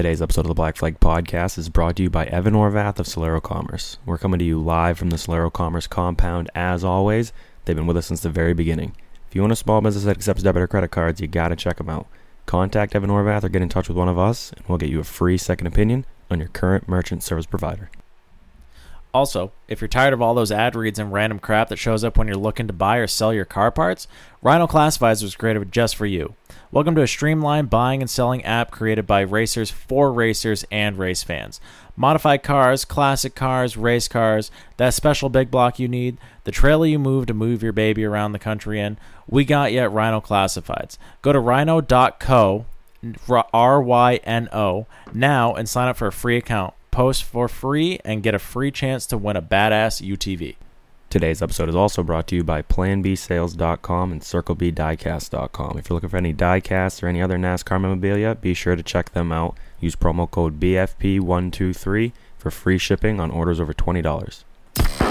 Today's episode of the Black Flag Podcast is brought to you by Evan Orvath of Solero Commerce. We're coming to you live from the Solero Commerce compound. As always, they've been with us since the very beginning. If you own a small business that accepts debit or credit cards, you gotta check them out. Contact Evan Orvath or get in touch with one of us, and we'll get you a free second opinion on your current merchant service provider. Also, if you're tired of all those ad reads and random crap that shows up when you're looking to buy or sell your car parts, Ryno Classifieds was created just for you. Welcome to a streamlined buying and selling app created by racers for racers and race fans. Modified cars, classic cars, race cars, that special big block you need, the trailer you move to move your baby around the country in, we got you at Ryno Classifieds. Go to ryno.co, R Y N O, now and sign up for a free account post for free and get a free chance to win a badass UTV. Today's episode is also brought to you by PlanBSales.com and CircleBDiecast.com. If you're looking for any diecasts or any other NASCAR memorabilia, be sure to check them out. Use promo code BFP123 for free shipping on orders over $20.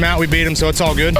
them out, we beat them, so it's all good.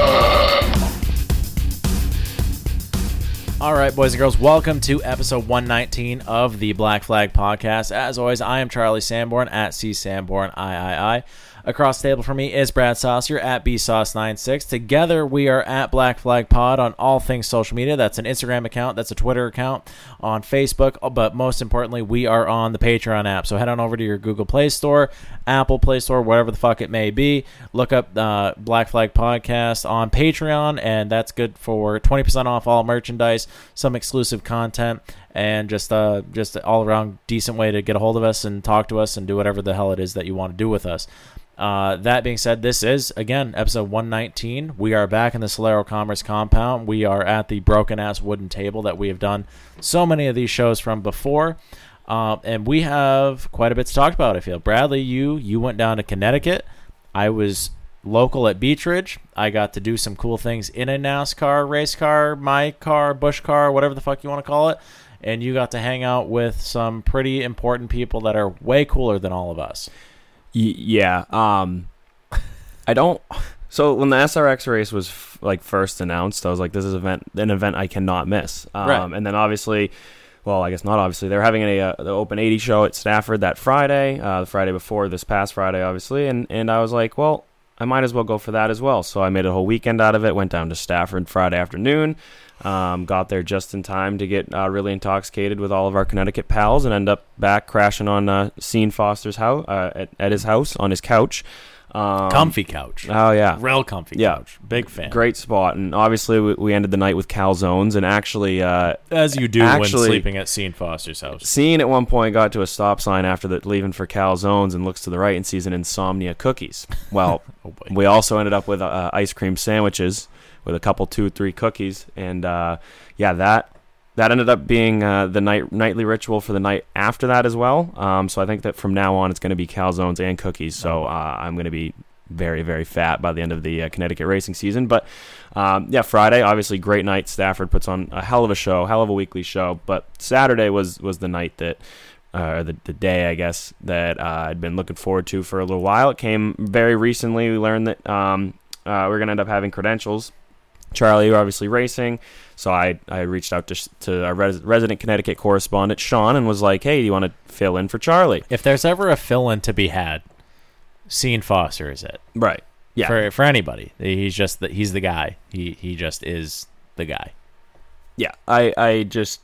All right, boys and girls, welcome to episode 119 of the Black Flag Podcast. As always, I am Charlie Sanborn at C Sanborn III. Across the table from me is Brad Saucier at BSauce96. Together, we are at Black Flag Pod on all things social media. That's an Instagram account, that's a Twitter account, on Facebook, but most importantly, we are on the Patreon app. So head on over to your Google Play Store, Apple Play Store, whatever the fuck it may be. Look up uh, Black Flag Podcast on Patreon, and that's good for 20% off all merchandise, some exclusive content, and just uh, just an all around decent way to get a hold of us and talk to us and do whatever the hell it is that you want to do with us. Uh, that being said, this is again episode 119. We are back in the Solero Commerce compound. We are at the broken ass wooden table that we have done so many of these shows from before, uh, and we have quite a bit to talk about. I feel Bradley, you you went down to Connecticut. I was local at Beechridge. I got to do some cool things in a NASCAR race car, my car, Bush car, whatever the fuck you want to call it. And you got to hang out with some pretty important people that are way cooler than all of us. Y- yeah. Um, I don't. So when the SRX race was f- like first announced, I was like, "This is event an event I cannot miss." Um, Right. And then obviously, well, I guess not obviously, they're having a uh, the Open 80 show at Stafford that Friday, uh, the Friday before this past Friday, obviously, and and I was like, well. I might as well go for that as well. So I made a whole weekend out of it. Went down to Stafford Friday afternoon. Um, got there just in time to get uh, really intoxicated with all of our Connecticut pals, and end up back crashing on uh, Sean Foster's house uh, at, at his house on his couch. Um, Comfy couch. Oh yeah, Real comfy Yeah. couch. Big fan. great spot. And obviously, we, we ended the night with calzones, and actually, uh, As you do when Actually- sleeping at Sean Foster's house. Sean at one point got to a stop sign after the, leaving for calzones and looks to the right and sees an insomnia cookies. Well, Oh, we also ended up with uh, ice cream sandwiches with a couple two three cookies, and uh, yeah, that that ended up being uh, the night nightly ritual for the night after that as well. Um, so I think that from now on it's going to be calzones and cookies. So uh, I'm going to be very very fat by the end of the uh, Connecticut racing season. But um, yeah, Friday obviously great night. Stafford puts on a hell of a show, hell of a weekly show. But Saturday was was the night that. Uh, the, the day, I guess, that uh, I'd been looking forward to for a little while. It came very recently. We learned that um, uh, we're going to end up having credentials. Charlie, you're obviously racing. So I, I reached out to, to our res- resident Connecticut correspondent, Sean, and was like, hey, do you want to fill in for Charlie? If there's ever a fill-in to be had, Sean Foster is it Right. Yeah. for for anybody. He's just the, he's the guy. He he just is the guy. yeah, I, I just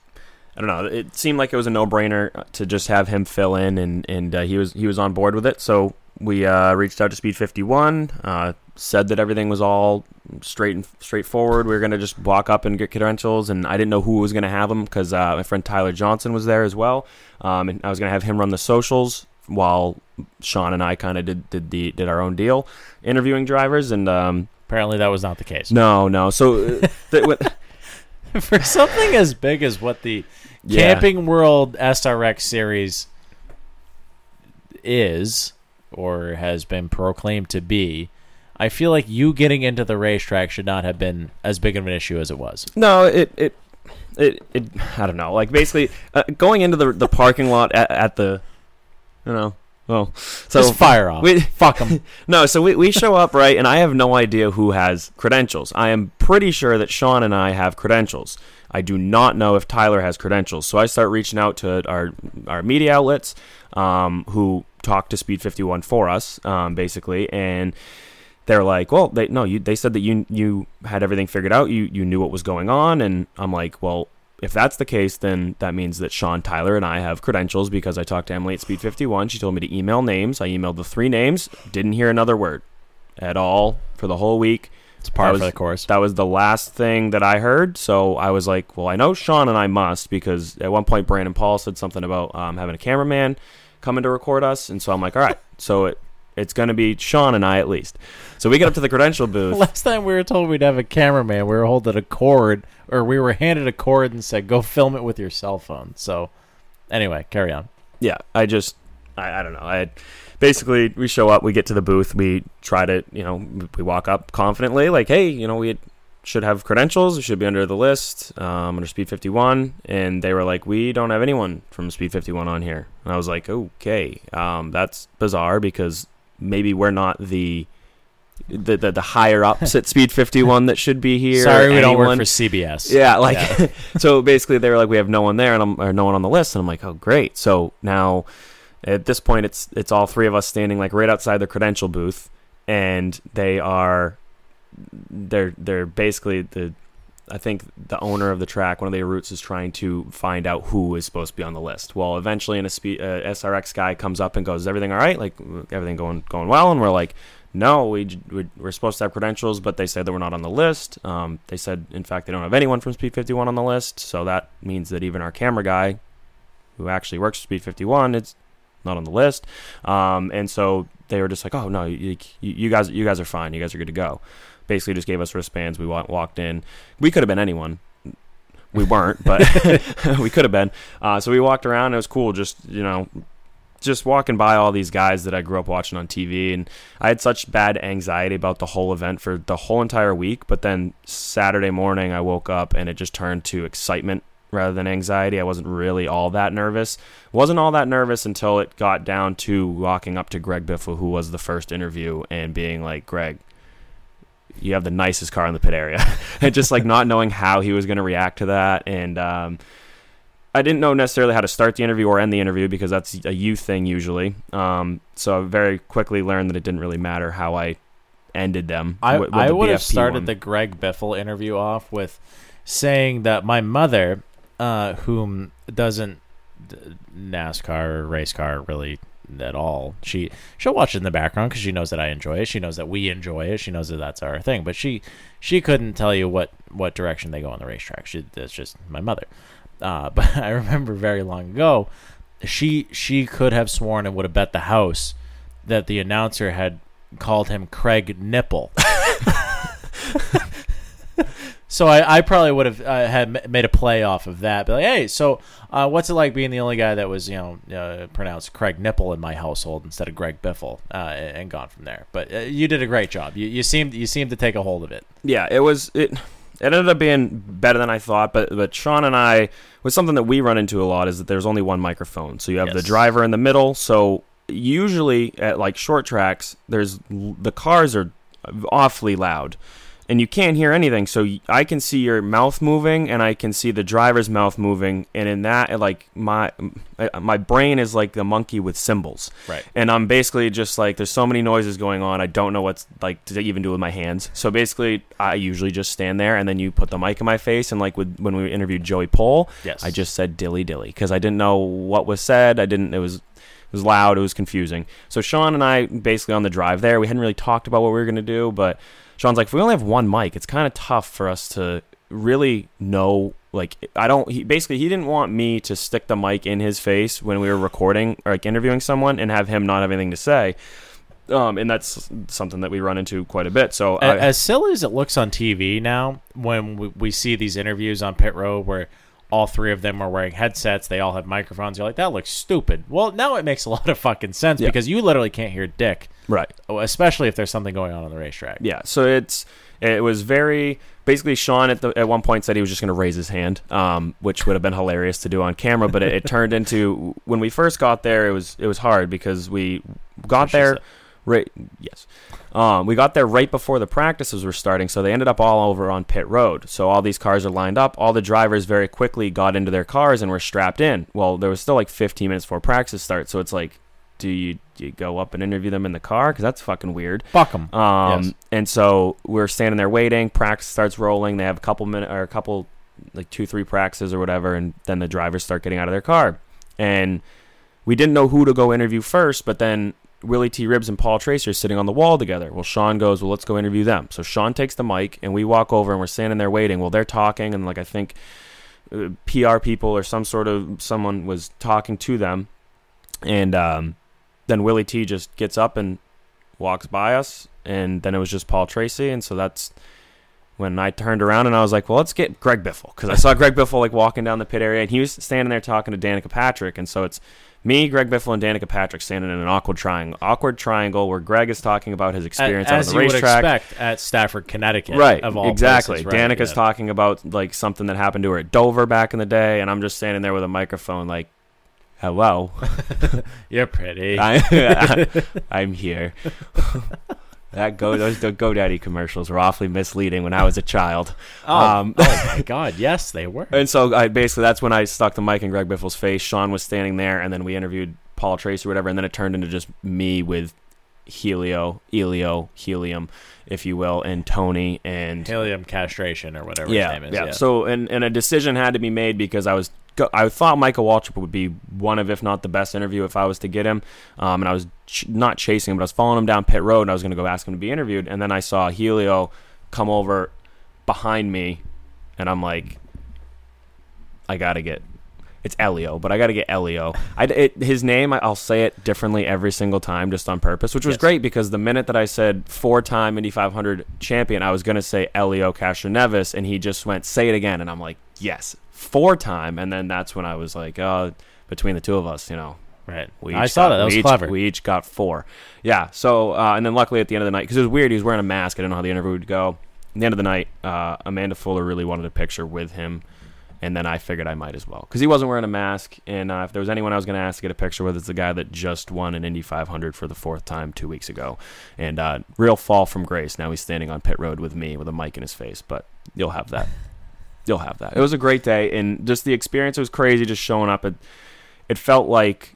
I don't know. It seemed like it was a no brainer to just have him fill in, and and uh, he was he was on board with it. So we uh, reached out to Speed Fifty One, uh, said that everything was all straight and straightforward. We were gonna just walk up and get credentials, and I didn't know who was gonna have them because uh, my friend Tyler Johnson was there as well, um, and I was gonna have him run the socials while Sean and I kind of did did the did our own deal, interviewing drivers, and um, Apparently, that was not the case. no, no. So uh, th- for something as big as what the Yeah. Camping World SRX series is or has been proclaimed to be, I feel like you getting into the racetrack should not have been as big of an issue as it was. No, it it it, it I don't know. Like basically uh, going into the the parking lot at, at the you know well so Just fire off. we- Fuck them. no, so we, we show up right, and I have no idea who has credentials. I am pretty sure that Sean and I have credentials. I do not know if Tyler has credentials. So I start reaching out to our our media outlets, um, who talk to Speed 51 for us, um, basically, and they're like, well, they no, you they said that you you had everything figured out, you you knew what was going on, and I'm like, well, if that's the case, then that means that Sean, Tyler, and I have credentials because I talked to Emily at Speed 51. She told me to email names. I emailed the three names, didn't hear another word at all for the whole week. It's par That for the course. That was the last thing that I heard. So I was like, well, I know Sean and I must because at one point Brandon Paul said something about um, having a cameraman coming to record us, and so I'm like, all right, so it it's going to be Sean and I at least. So we get up to the credential booth. Last time we were told we'd have a cameraman, we were holding a cord, or we were handed a cord and said, "Go film it with your cell phone." So, anyway, carry on. yeah, I just, I, I don't know. I basically we show up, we get to the booth, we try to, you know, we walk up confidently, like, hey, you know, we should have credentials, we should be under the list, um, under Speed 51, and they were like, we don't have anyone from Speed 51 on here, and I was like, okay, um, that's bizarre because maybe we're not the. The, the, the higher ups at Speed 51 that should be here. Sorry, we don't work anyone- for CBS. yeah, like so basically they were like we have no one there and I'm or no one on the list and I'm like, "Oh, great." So now at this point it's it's all three of us standing like right outside the credential booth and they are they're they're basically the I think the owner of the track, one of their roots is trying to find out who is supposed to be on the list. Well, eventually, an uh, SRX guy comes up and goes, "Is everything all right? Like everything going going well?" And we're like, "No, we we- we're supposed to have credentials, but they said that we're not on the list. Um, they said, in fact, they don't have anyone from Speed 51 on the list, so that means that even our camera guy, who actually works for Speed 51, it's not on the list. Um, and so they were just like, "Oh no, you, you guys, you guys are fine. You guys are good to go." Basically, just gave us wristbands. We walked in. We could have been anyone. We weren't, but we could have been. Uh, so we walked around. It was cool. Just you know, just walking by all these guys that I grew up watching on TV, and I had such bad anxiety about the whole event for the whole entire week. But then Saturday morning, I woke up and it just turned to excitement rather than anxiety. I wasn't really all that nervous. Wasn't all that nervous until it got down to walking up to Greg Biffle, who was the first interview, and being like, "Greg, you have the nicest car in the pit area," and just like not knowing how he was going to react to that, and um, I didn't know necessarily how to start the interview or end the interview because that's a you thing usually. Um, so I very quickly learned that it didn't really matter how I ended them. I, with- with I the would have started one. the Greg Biffle interview off with saying that my mother, uh, whom doesn't NASCAR or race car really at all, she she'll watch it in the background because she knows that I enjoy it. She knows that we enjoy it. She knows that that's our thing. But she she couldn't tell you what what direction they go on the racetrack. She that's just my mother. Uh, but I remember very long ago, she she could have sworn and would have bet the house that the announcer had called him Craig Nipple. so I, I probably would have uh, had made a play off of that. Be like, hey, so uh, what's it like being the only guy that was you know uh, pronounced Craig Nipple in my household instead of Greg Biffle, uh, and gone from there. But uh, you did a great job. You, you seemed you seemed to take a hold of it. yeah, it was it. It ended up being better than I thought, but but Sean and I was something that we run into a lot is that there's only one microphone, so you have the driver in the middle. So usually at like short tracks, there's the cars are awfully loud, and you can't hear anything. So I can see your mouth moving, and I can see the driver's mouth moving, and in that, like my uh, my brain is like the monkey with cymbals, Right. and I'm basically just like, there's so many noises going on. I don't know what's like to even do with my hands. So basically, I usually just stand there, and then you put the mic in my face. And like with when we interviewed Joey Pole, Yes. I just said dilly dilly because I didn't know what was said. I didn't. It was it was loud. It was confusing. So Sean and I basically on the drive there, we hadn't really talked about what we were gonna do, but Sean's like, if we only have one mic, it's kind of tough for us to really know. Like, I don't. He basically he didn't want me to stick the mic in his face when we were recording or like interviewing someone and have him not have anything to say. Um, and that's something that we run into quite a bit. So I, as silly as it looks on TV now, when we, we see these interviews on pit road where all three of them are wearing headsets. They all have microphones. You're like, that looks stupid. Well, now it makes a lot of fucking sense Yeah. because you literally can't hear dick, Right. especially if there's something going on on the racetrack. Yeah. So it's it was very basically Sean at the at one point said he was just going to raise his hand, um, which would have been hilarious to do on camera. But it, it turned into when we first got there, it was it was hard because we got there. Right. Yes. Um, we got there right before the practices were starting, so they ended up all over on pit road. So all these cars are lined up. All the drivers very quickly got into their cars and were strapped in. Well, there was still like 15 minutes before practice start, so it's like, do you, do you go up and interview them in the car? Because that's fucking weird. Fuck 'em. Um, Yes. and so we're standing there waiting. Practice starts rolling. They have a couple minute or a couple like two three practices or whatever, and then the drivers start getting out of their car. And we didn't know who to go interview first, but then Willy T. Ribbs and Paul Tracy are sitting on the wall together. Well, Sean goes, well, let's go interview them. So Sean takes the mic, and we walk over, and we're standing there waiting. Well, they're talking, and like I think uh, PR people or some sort of someone was talking to them, and um, then Willie T. just gets up and walks by us, and then it was just Paul Tracy, and so that's when I turned around and I was like, well, let's get Greg Biffle because I saw Greg Biffle like walking down the pit area, and he was standing there talking to Danica Patrick, and so it's me, Greg Biffle, and Danica Patrick standing in an awkward triangle, awkward triangle where Greg is talking about his experience as on the racetrack. expect at Stafford, Connecticut, Right, Of all exactly. places, right, Danica's yeah. talking about like something that happened to her at Dover back in the day, and I'm just standing there with a microphone, like, "Hello, You're pretty. I, I'm here." That go those the GoDaddy commercials were awfully misleading when I was a child. oh, Um, oh my god, yes, they were. and so I basically that's when I stuck the mic in Greg Biffle's face. Sean was standing there, and then we interviewed Paul Tracy or whatever, and then it turned into just me with Helio, Elio, Helium, if you will, and Tony and Helium castration or whatever yeah, his name is. yeah. So and and a decision had to be made because I was I thought Michael Waltrip would be one of if not the best interview if I was to get him, um, and I was ch- not chasing him, but I was following him down pit road, and I was going to go ask him to be interviewed, and then I saw Helio come over behind me, and I'm like, I gotta get. It's Elio, but I got to get Elio. I, it, his name, I- I'll say it differently every single time, just on purpose, which was Yes. great because the minute that I said four-time Indy 500 champion, I was going to say Elio Castroneves, and he just went, "Say it again," and I'm like, "Yes, four-time." And then that's when I was like, "Oh, between the two of us, you know, right. we I saw got- that. That we was each- clever. We each got four. Yeah. So uh, and then luckily at the end of the night, because it was weird, he was wearing a mask. I didn't know how the interview would go. At the end of the night, uh, Amanda Fuller really wanted a picture with him, and then I figured I might as well because he wasn't wearing a mask. And uh, if there was anyone I was going to ask to get a picture with, it's the guy that just won an Indy 500 for the fourth time two weeks ago, and uh, real fall from grace. Now he's standing on pit road with me with a mic in his face, but you'll have that. You'll have that. It was a great day, and just the experience was crazy. Just showing up, it it felt like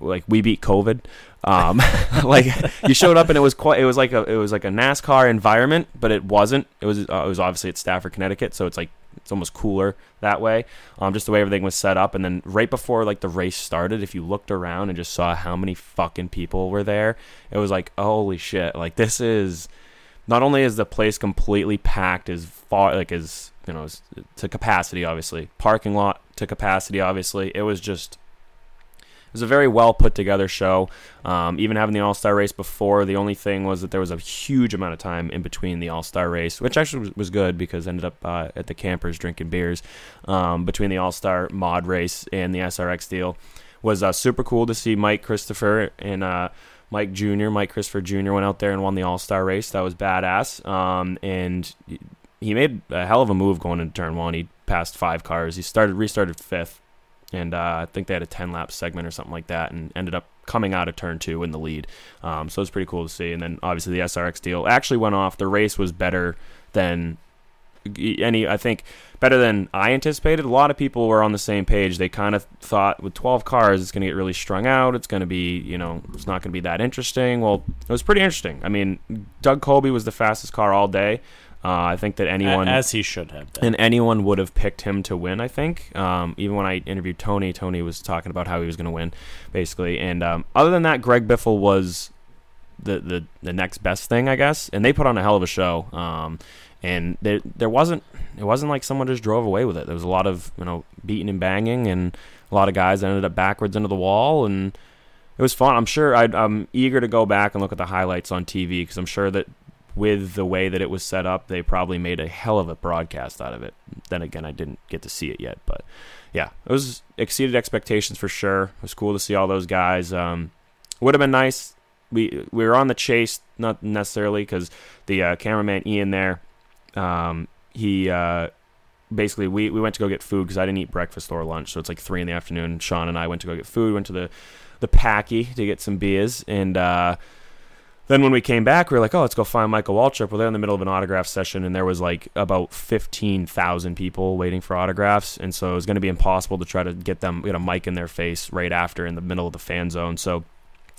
like we beat COVID. Um, like you showed up and it was quite. It was like a it was like a NASCAR environment, but it wasn't. It was uh, it was obviously at Stafford, Connecticut, so it's like it's almost cooler that way. Um, just the way everything was set up, and then right before like the race started, if you looked around and just saw how many fucking people were there, it was like holy shit! Like this is not only is the place completely packed as far like as you know to capacity, obviously parking lot to capacity, obviously it was just was a very well put together show. Um, even having the All Star race before, the only thing was that there was a huge amount of time in between the All Star race, which actually was, good because I ended up uh, at the campers drinking beers um, between the All Star mod race and the SRX deal. Was uh, super cool to see Mike Christopher and uh, Mike Jr. Mike Christopher Jr. went out there and won the All Star race. That was badass. Um, and he made a hell of a move going into turn one. He passed five cars. He started restarted fifth and uh, I think they had a 10 lap segment or something like that, and ended up coming out of turn two in the lead. Um, so it was pretty cool to see. And then obviously the SRX deal actually went off. The race was better than any, I think, better than I anticipated. A lot of people were on the same page. They kind of thought with 12 cars, it's going to get really strung out. It's going to be, you know, it's not going to be that interesting. Well, it was pretty interesting. I mean, Doug Coby was the fastest car all day. Uh, I think that anyone, as he should have been. and anyone would have picked him to win. I think. Um, even when I interviewed Tony, Tony was talking about how he was going to win, basically. And um, other than that, Greg Biffle was the, the the next best thing, I guess. And they put on a hell of a show. Um, and there there wasn't it wasn't like someone just drove away with it. There was a lot of you know beating and banging, and a lot of guys ended up backwards into the wall, and it was fun. I'm sure I'd, I'm eager to go back and look at the highlights on TV because I'm sure that with the way that it was set up, they probably made a hell of a broadcast out of it. Then again, I didn't get to see it yet, but yeah, it was exceeded expectations for sure. It was cool to see all those guys. Um, would have been nice. We we were on the chase, not necessarily because the uh, cameraman Ian there, um, he uh, basically we, we went to go get food because I didn't eat breakfast or lunch, so it's like three in the afternoon. Sean and I went to go get food. Went to the the Packy to get some beers, and uh, then when we came back, we were like, oh, let's go find Michael Waltrip. Well, they're in the middle of an autograph session, and there was like about fifteen thousand people waiting for autographs, and so it was going to be impossible to try to get them get a mic in their face right after in the middle of the fan zone. So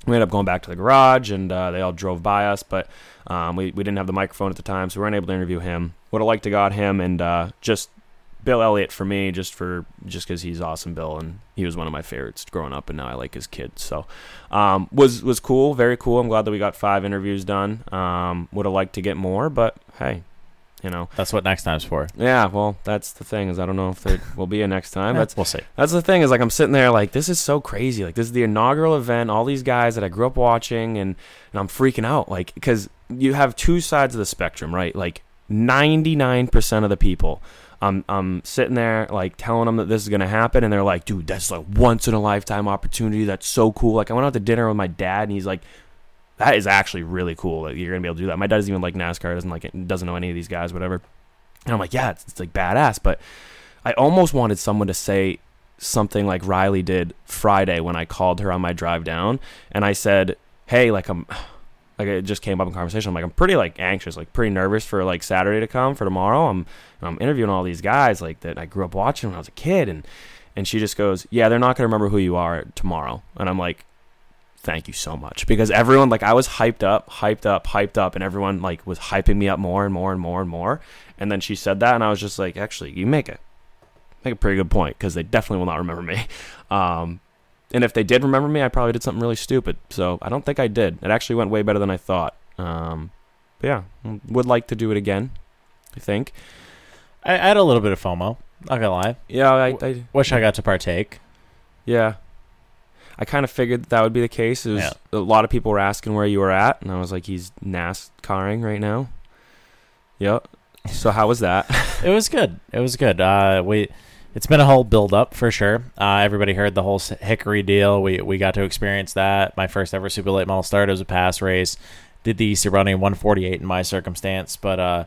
we ended up going back to the garage, and uh, they all drove by us, but um, we we didn't have the microphone at the time, so we weren't able to interview him. Would have liked to got him, and uh, just Bill Elliott for me, just for just because he's awesome, Bill, and he was one of my favorites growing up, and now I like his kids. So um, was was cool, very cool. I'm glad that we got five interviews done. Um, would have liked to get more, but hey, you know That's what next time's for. yeah. Well, that's the thing is I don't know if there will be a next time. Yeah, That's we'll see. that's the thing is like I'm sitting there like this is so crazy. Like this is the inaugural event. All these guys that I grew up watching, and and I'm freaking out like because you have two sides of the spectrum, right? Like 99% of the people. I'm I'm sitting there like telling them that this is gonna happen, and they're like, "Dude, that's like once in a lifetime opportunity. That's so cool." Like I went out to dinner with my dad, and he's like, "That is actually really cool. That you're gonna be able to do that." My dad doesn't even like NASCAR. Doesn't like it. Doesn't know any of these guys. Whatever. And I'm like, "Yeah, it's, it's like badass." But I almost wanted someone to say something like Riley did Friday when I called her on my drive down, and I said, "Hey, like I'm." Like it just came up in conversation. I'm like, I'm pretty like anxious, like pretty nervous for like Saturday to come for tomorrow. I'm I'm interviewing all these guys like that I grew up watching when I was a kid, and and she just goes, yeah, they're not gonna remember who you are tomorrow. And I'm like, thank you so much because everyone like I was hyped up, hyped up, hyped up, and everyone like was hyping me up more and more and more and more. And then she said that, and I was just like, actually, you make it make a pretty good point because they definitely will not remember me. Um, and if they did remember me, I probably did something really stupid. So I don't think I did. It actually went way better than I thought. Um, but yeah, would like to do it again. I think. I, I had a little bit of FOMO. Not gonna lie. Yeah, I, I Wish I got to partake. yeah. I kind of figured that, that would be the case. It was, Yeah. A lot of people were asking where you were at, and I was like, he's NASCARing right now. Yep. So how was that? It was good. It was good. Uh, we it's been a whole build up for sure. Uh, everybody heard the whole Hickory deal. We we got to experience that. My first ever super late model start. Was a PASS race. Did the easy running 148 in my circumstance, but uh,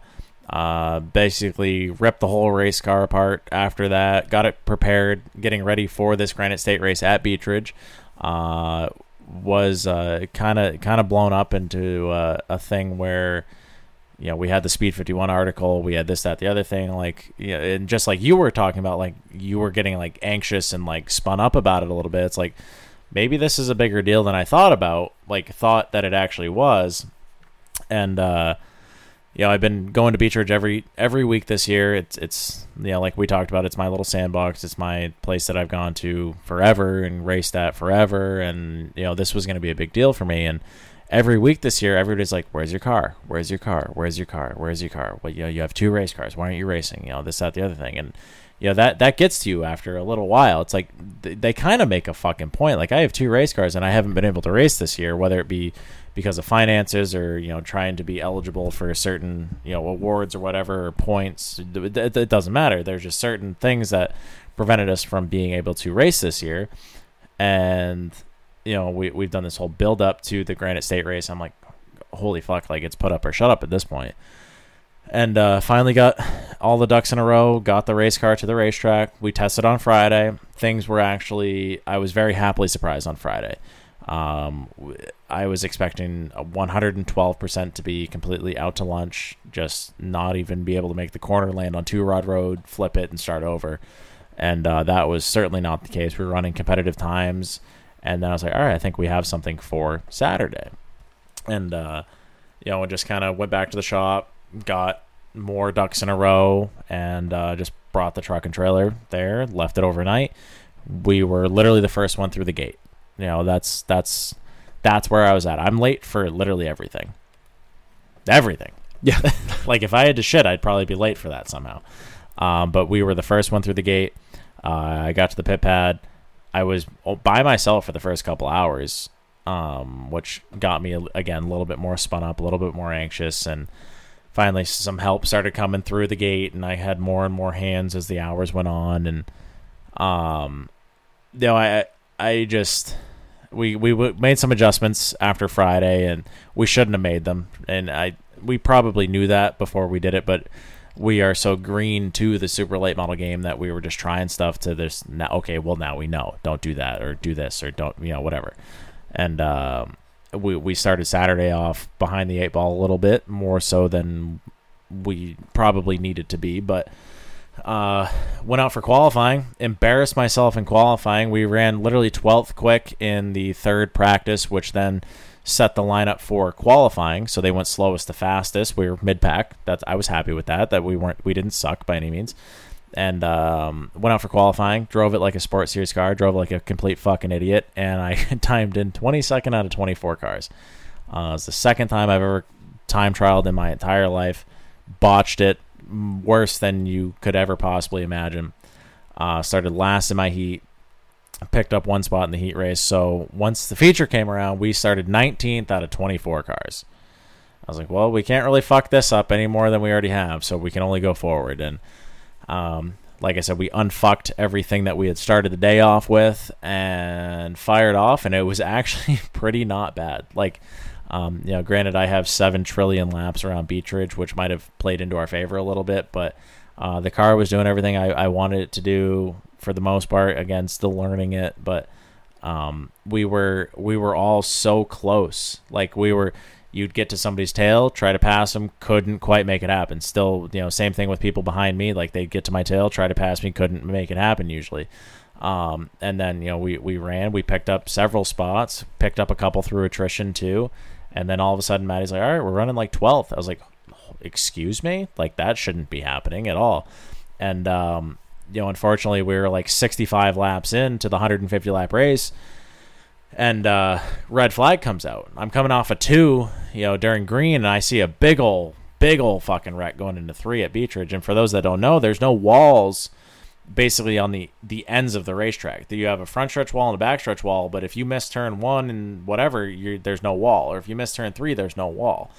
uh, basically ripped the whole race car apart after that. Got it prepared, getting ready for this Granite State race at Beechridge. Uh, was kind of kind of blown up into uh, a thing where you know, we had the Speed 51 article, we had this, that, the other thing, like, yeah, and just like you were talking about, like, you were getting like anxious and like spun up about it a little bit. It's like maybe this is a bigger deal than I thought about, like, thought that it actually was. And, uh, you know, I've been going to Beechridge every every week this year. It's it's you know, like we talked about, it's my little sandbox. It's my place that I've gone to forever and raced at forever. And you know, this was going to be a big deal for me. And every week this year, everybody's like, "Where's your car? Where's your car? Where's your car? Where's your car? Well, you know, you have two race cars. Why aren't you racing? You know, this, that, the other thing." And you know that that gets to you after a little while. It's like th- they kind of make a fucking point. Like I have two race cars and I haven't been able to race this year, whether it be because of finances or you know trying to be eligible for certain you know awards or whatever or points. It, it, it doesn't matter. There's just certain things that prevented us from being able to race this year, and you know we we've done this whole build up to the Granite State race. I'm like, holy fuck! Like it's put up or shut up at this point. and uh, finally got all the ducks in a row. Got the race car to the racetrack. We tested on Friday. Things were actually I was very happily surprised on Friday. Um, I was expecting 112% to be completely out to lunch, just not even be able to make the corner, land on two rod road, flip it, and start over. And uh, that was certainly not the case. We were running competitive times, and then I was like, all right, I think we have something for Saturday. And uh, you know, I just kind of went back to the shop, got more ducks in a row, and uh, just brought the truck and trailer there, left it overnight. We were literally the first one through the gate. You know, that's that's that's where I was at. I'm late for literally everything. Everything. Yeah. like if I had to shit, I'd probably be late for that somehow. Um, but we were the first one through the gate. Uh, I got to the pit pad. I was by myself for the first couple hours, um, which got me again a little bit more spun up, a little bit more anxious, and finally some help started coming through the gate, and I had more and more hands as the hours went on, and um, you know, I I just we we made some adjustments after Friday, and we shouldn't have made them, and I we probably knew that before we did it, but we are so green to the super late model game that we were just trying stuff to this now okay well now we know. Don't do that or do this or don't you know whatever. And um, we we started Saturday off behind the eight ball a little bit more so than we probably needed to be but uh, went out for qualifying embarrassed myself in qualifying. We ran literally 12th quick in the third practice which then set the lineup for qualifying. So they went slowest to fastest. We were mid pack. That I was happy with that. That we weren't we didn't suck by any means. And um, went out for qualifying. Drove it like a sports series car. Drove like a complete fucking idiot. And I timed in 22nd out of 24 cars. Uh, it's the second time I've ever time trialed in my entire life. Botched it worse than you could ever possibly imagine. Uh, started last in my heat picked up one spot in the heat race. So once the feature came around, we started 19th out of 24 cars. I was like, well, we can't really fuck this up any more than we already have, so we can only go forward. And um, like I said, we unfucked everything that we had started the day off with and fired off, and it was actually pretty not bad. Like, um, you know, granted, I have seven trillion laps around Beech Ridge, which might have played into our favor a little bit, but uh, the car was doing everything I, I wanted it to do for the most part. Again, still learning it, but um, we were we were all so close. Like we were, you'd get to somebody's tail, try to pass them, couldn't quite make it happen. Still, you know, same thing with people behind me. Like they'd get to my tail, try to pass me, couldn't make it happen usually. Um, and then you know we we ran, we picked up several spots, picked up a couple through attrition too, and then all of a sudden Maddie's like, all right, we're running like 12th. I was like, excuse me, like that shouldn't be happening at all. And um, you know, unfortunately, we were like 65 laps into the 150 lap race, and uh, red flag comes out. I'm coming off a two, you know, during green, and I see a big old, big old fucking wreck going into three at Beech Ridge. And for those that don't know, there's no walls basically on the the ends of the racetrack. You have a front stretch wall and a back stretch wall, but if you miss turn one and whatever, there's no wall, or if you miss turn three, there's no wall.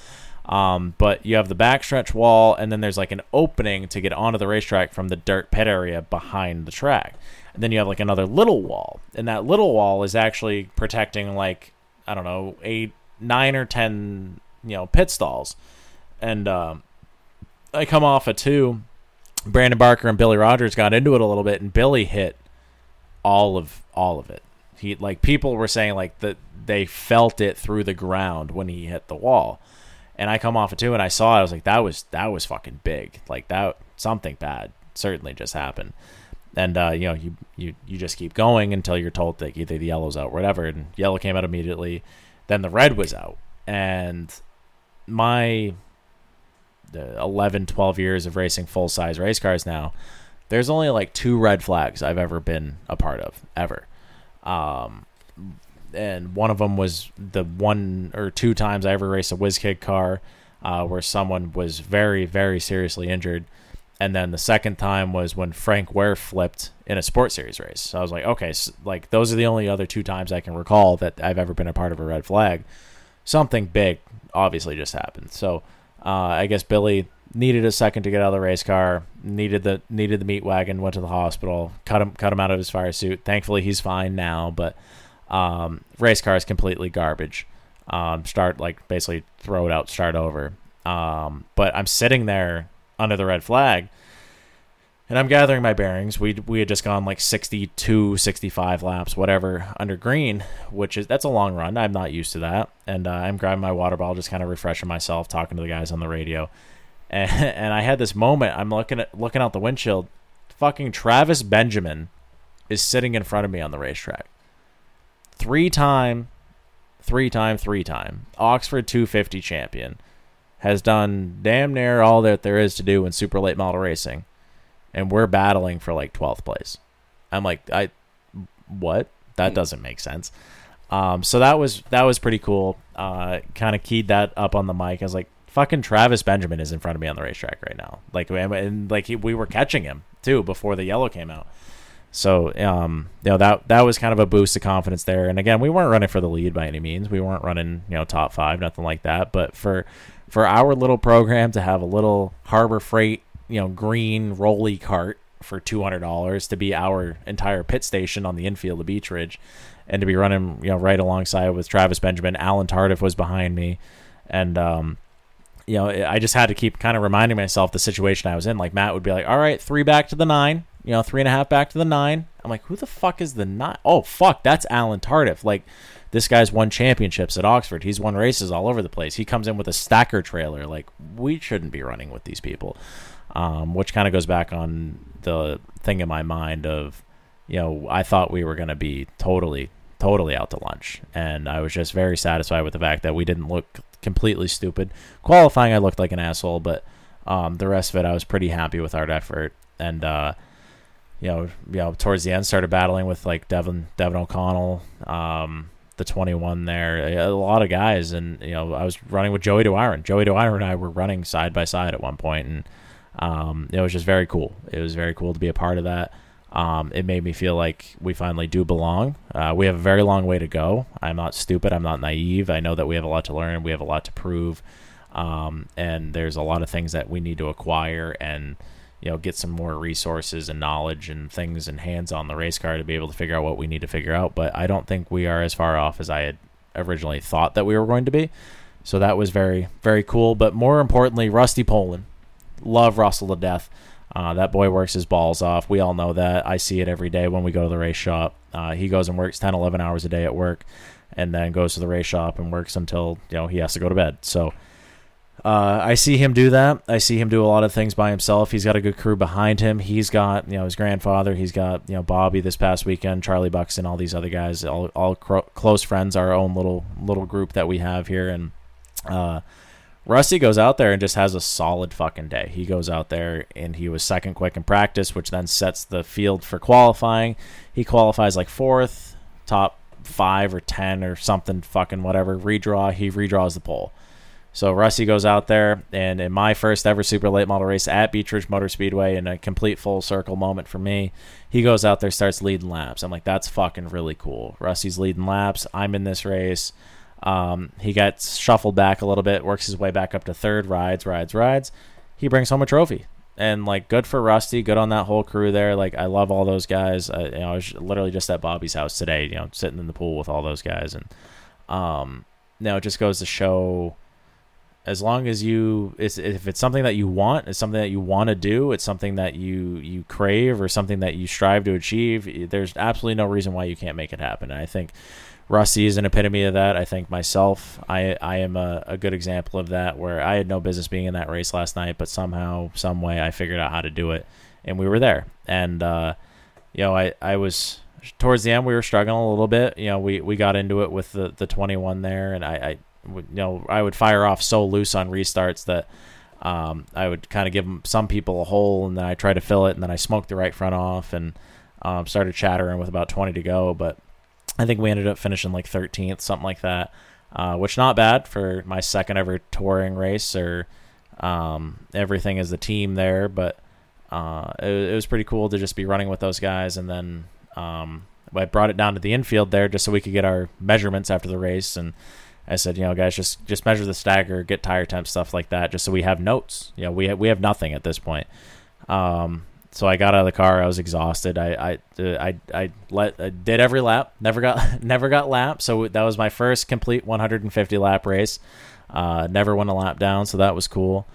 Um, but you have the backstretch wall, and then there's like an opening to get onto the racetrack from the dirt pit area behind the track. And then you have like another little wall, and that little wall is actually protecting like I don't know eight, nine or ten, you know, pit stalls. And um, I come off a two. Brandon Barker and Billy Rogers got into it a little bit, and Billy hit all of all of it. He like people were saying like that they felt it through the ground when he hit the wall and I come off of two and I saw it. I was like, that was that was fucking big. Like that something bad certainly just happened. And uh, you know, you, you you just keep going until you're told that either the yellow's out or whatever. And yellow came out immediately. Then the red was out. And my the 11, 12 years of racing full size race cars now, there's only like two red flags I've ever been a part of ever. Um, and one of them was the one or two times I ever raced a WizKid car uh, where someone was very, very seriously injured. And then the second time was when Frank Ware flipped in a sports series race. So I was like, okay, so, like those are the only other two times I can recall that I've ever been a part of a red flag. Something big obviously just happened. So uh, I guess Billy needed a second to get out of the race car. Needed the needed the meat wagon. Went to the hospital. Cut him cut him out of his fire suit. Thankfully he's fine now. But um, race car is completely garbage. Um, start like basically throw it out, start over. Um, but I'm sitting there under the red flag, and I'm gathering my bearings. We we had just gone like 62, 65 laps, whatever, under green, which is that's a long run. I'm not used to that, and uh, I'm grabbing my water bottle, just kind of refreshing myself, talking to the guys on the radio, and, and I had this moment. I'm looking at looking out the windshield. Fucking Travis Benjamin is sitting in front of me on the racetrack three time, three time, three time Oxford 250 champion, has done damn near all that there is to do in super late model racing, and we're battling for like 12th place. I'm like, I, what? That hmm. doesn't make sense. Um, so that was that was pretty cool. Uh, kind of keyed that up on the mic. I was like, fucking Travis Benjamin is in front of me on the racetrack right now. Like, and, and like he, we were catching him too before the yellow came out. So, um, you know that that was kind of a boost of confidence there. And again, we weren't running for the lead by any means. We weren't running, you know, top five, nothing like that. But for for our little program to have a little Harbor Freight, you know, green rolly cart for two hundred dollars to be our entire pit station on the infield of Beech Ridge, and to be running, you know, right alongside with Travis Benjamin, Alan Tardif was behind me, and um, you know, I just had to keep kind of reminding myself the situation I was in. Like Matt would be like, "All right, three back to the nine, you know, three and a half back to the nine. I'm like, "Who the fuck is the nine? Oh fuck, that's Alan Tardif. Like, this guy's won championships at Oxford. He's won races all over the place. He comes in with a stacker trailer. Like, we shouldn't be running with these people." Um, which kind of goes back on the thing in my mind of, you know, I thought we were going to be totally, totally out to lunch, and I was just very satisfied with the fact that we didn't look completely stupid. Qualifying, I looked like an asshole, but um, the rest of it, I was pretty happy with our effort. And uh, you know, you know, towards the end, started battling with like Devin Devin O'Connell, um, the 21 there, a lot of guys, and you know, I was running with Joey Dwyer. Joey Dwyer and I were running side by side at one point, and um, it was just very cool. It was very cool to be a part of that. Um, it made me feel like we finally do belong. Uh, we have a very long way to go. I'm not stupid. I'm not naive. I know that we have a lot to learn. We have a lot to prove. Um, and there's a lot of things that we need to acquire and, you know, get some more resources and knowledge and things and hands on the race car to be able to figure out what we need to figure out. But I don't think we are as far off as I had originally thought that we were going to be. So that was very, very cool. But more importantly, Rusty Poland. Love Russell to death. Uh, that boy works his balls off. We all know that. I see it every day when we go to the race shop. Uh, he goes and works 10, 11 hours a day at work and then goes to the race shop and works until, you know, he has to go to bed. So uh, I see him do that. I see him do a lot of things by himself. He's got a good crew behind him. He's got, you know, his grandfather. He's got, you know, Bobby this past weekend, Charlie Buxton, all these other guys, all, all close friends, our own little little group that we have here. And, uh, Rusty goes out there and just has a solid fucking day. He goes out there and he was second quick in practice, which then sets the field for qualifying. He qualifies like fourth, top five or ten or something, fucking whatever. Redraw, he redraws the pole. So Rusty goes out there, and in my first ever super late model race at Beech Ridge Motor Speedway, in a complete full circle moment for me, he goes out there, starts leading laps. I'm like, that's fucking really cool. Rusty's leading laps. I'm in this race. Um, he gets shuffled back a little bit, works his way back up to third, rides, rides, rides. He brings home a trophy. And like, good for Rusty, good on that whole crew there. Like, I love all those guys. I, you know, I was literally just at Bobby's house today, you know, sitting in the pool with all those guys, and um, you know, it just goes to show, as long as you, it's, if it's something that you want, it's something that you want to do, it's something that you you crave, or something that you strive to achieve. There's absolutely no reason why you can't make it happen. And I think Rusty is an epitome of that. I think myself, I I am a, a good example of that. Where I had no business being in that race last night, but somehow, some way, I figured out how to do it, and we were there. And uh, you know, I I was towards the end, we were struggling a little bit. You know, we we got into it with the the 21 there, and I, I you know I would fire off so loose on restarts that. Um, I would kind of give them, some people a hole, and then I try to fill it, and then I smoked the right front off, and um, started chattering with about 20 to go. But I think we ended up finishing like 13th, something like that, uh, which not bad for my second ever touring race or um, everything as a team there. But uh, it, it, was pretty cool to just be running with those guys. And then um, I brought it down to the infield there just so we could get our measurements after the race. And I said, you know, guys, just just measure the stagger, get tire temp, stuff like that, just so we have notes. You know, we have, we have nothing at this point. Um, so I got out of the car. I was exhausted. I I I, I let I did every lap. Never got never got lap. So that was my first complete 150 lap race. Uh, never went a lap down. So that was cool.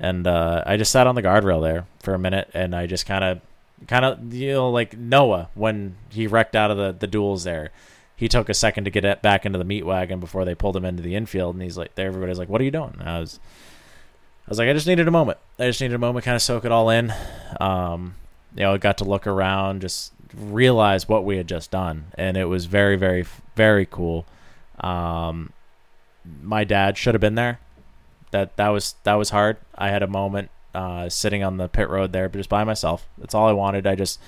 And uh, I just sat on the guardrail there for a minute, and I just kind of kind of you know like Noah when he wrecked out of the the duels there. He took a second to get it back into the meat wagon before they pulled him into the infield, and he's like, there, everybody's like, "What are you doing?" And I was I was like, I just needed a moment. I just needed a moment, kind of soak it all in. Um, you know, I got to look around, just realize what we had just done, and it was very, very, very cool. Um, my dad should have been there. That that was that was hard. I had a moment uh, sitting on the pit road there, but just by myself. That's all I wanted. I just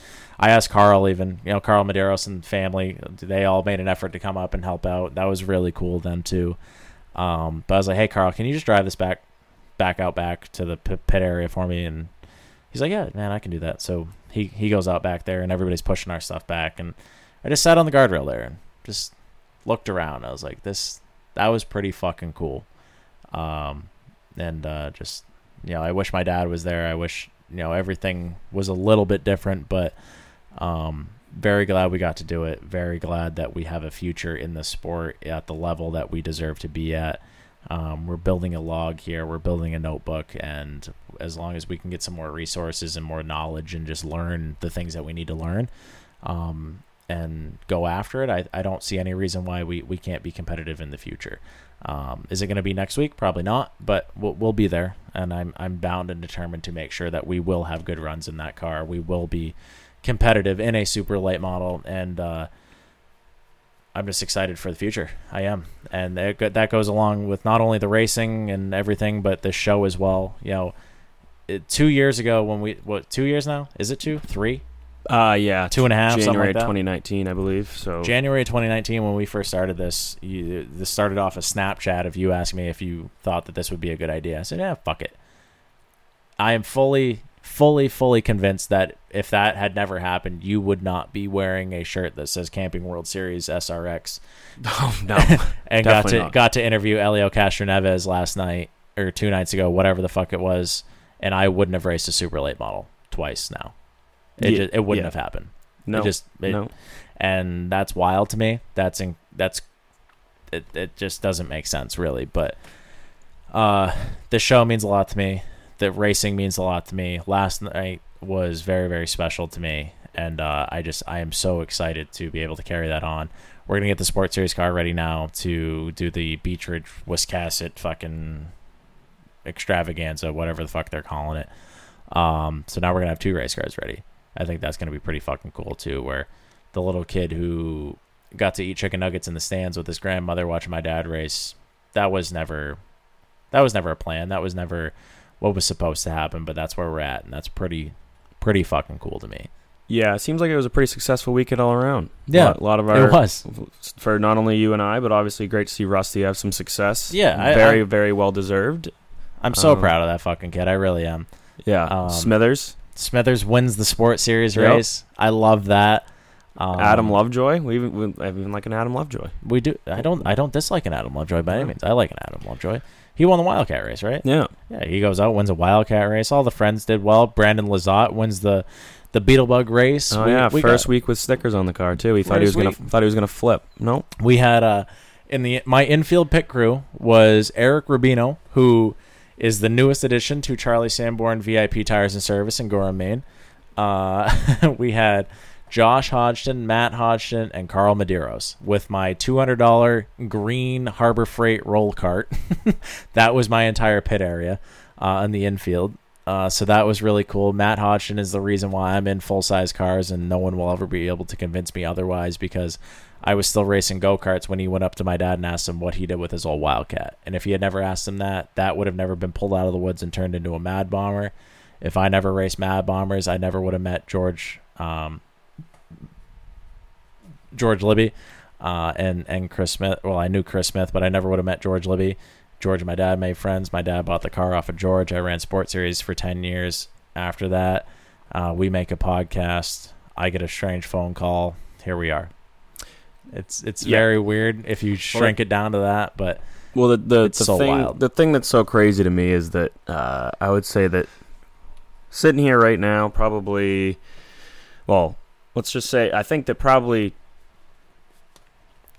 I asked Carl even, you know, Carl Medeiros and family. They all made an effort to come up and help out. That was really cool. Them too. Um, but I was like, hey, Carl, can you just drive this back back out back to the pit area for me and he's like, yeah, man, I can do that. So he he goes out back there, and everybody's pushing our stuff back, and I just sat on the guardrail there and just looked around. I was like, this that was pretty fucking cool. Um, and uh, just you know, I wish my dad was there. I wish you know everything was a little bit different, but um, very glad we got to do it. Very glad that we have a future in the sport at the level that we deserve to be at. Um, we're building a log here. We're building a notebook, and as long as we can get some more resources and more knowledge and just learn the things that we need to learn, um, and go after it, I, I don't see any reason why we, we can't be competitive in the future. Um, is it going to be next week? Probably not, but we'll, we'll be there, and I'm I'm bound and determined to make sure that we will have good runs in that car. We will be competitive in a super late model, and uh, I'm just excited for the future. I am, and it, that goes along with not only the racing and everything, but the show as well. You know, it, two years ago when we what two years now is it two three Uh, yeah, two and a half January like 2019, I believe. So January 2019, when we first started this, you, this started off a Snapchat of you asking me if you thought that this would be a good idea. I said, "Yeah, fuck it." I am fully, fully, fully convinced that if that had never happened, you would not be wearing a shirt that says Camping World Series SRX. oh no, and got to not. got to interview Helio Castroneves last night or two nights ago, whatever the fuck it was, and I wouldn't have raced a super late model twice now. It Yeah, just, it wouldn't yeah. have happened. no, It just it, no. and that's wild to me. That's in, that's it. It just doesn't make sense really. But uh, the show means a lot to me. The racing means a lot to me. Last night was very very special to me, and uh, I just I am so excited to be able to carry that on. We're gonna get the Sports Series car ready now to do the Beech Ridge Wiscasset fucking extravaganza, whatever the fuck they're calling it. Um, so now we're gonna have two race cars ready. I think that's gonna be pretty fucking cool too. Where the little kid who got to eat chicken nuggets in the stands with his grandmother watching my dad race, that was never that was never a plan. That was never what was supposed to happen, but that's where we're at, and that's pretty pretty fucking cool to me. Yeah, it seems like it was a pretty successful weekend all around. Yeah, lot, lot of our it was. for not only you and I, but obviously great to see Rusty have some success. Yeah, I- very I- very well deserved. I'm so Um, proud of that fucking kid. I really am. Yeah, Um, Smithers, Smithers wins the Sport Series Yep. race. I love that. Um, Adam Lovejoy. We even we, I even like an Adam Lovejoy. We do. I don't. I don't dislike an Adam Lovejoy by any means. I like an Adam Lovejoy. He won the Wildcat race, right? Yeah, Yeah, he goes out, wins a Wildcat race. All the friends did well. Brandon Lazat wins the the Beetlebug race. oh We- yeah, we first got- week with stickers on the car too. He thought he was First gonna thought he was gonna flip. No, we had uh in the my infield pit crew was Eric Rubino, who is the newest addition to Charlie Sanborn VIP Tires and Service in Gorham, Maine. Uh, we had Josh Hodgson, Matt Hodgson, and Carl Medeiros with my two hundred dollar green Harbor Freight roll cart. that was my entire pit area uh, in the infield. Uh, so that was really cool. Matt Hodgson is the reason why I'm in full size cars, and no one will ever be able to convince me otherwise because I was still racing go karts when he went up to my dad and asked him what he did with his old Wildcat. And if he had never asked him that, that would have never been pulled out of the woods and turned into a Mad Bomber. If I never raced Mad Bombers, I never would have met George, um, George Libby, uh, and and Chris Smith. Well, I knew Chris Smith, but I never would have met George Libby. George and my dad made friends. My dad bought the car off of George. I ran Sports Series for ten years. After that, uh, we make a podcast. I get a strange phone call. Here we are. It's it's Yeah. very weird if you shrink it down to that, but Well, the the, It's the so thing wild. the thing that's so crazy to me is that uh, I would say that sitting here right now, probably, well, let's just say I think that probably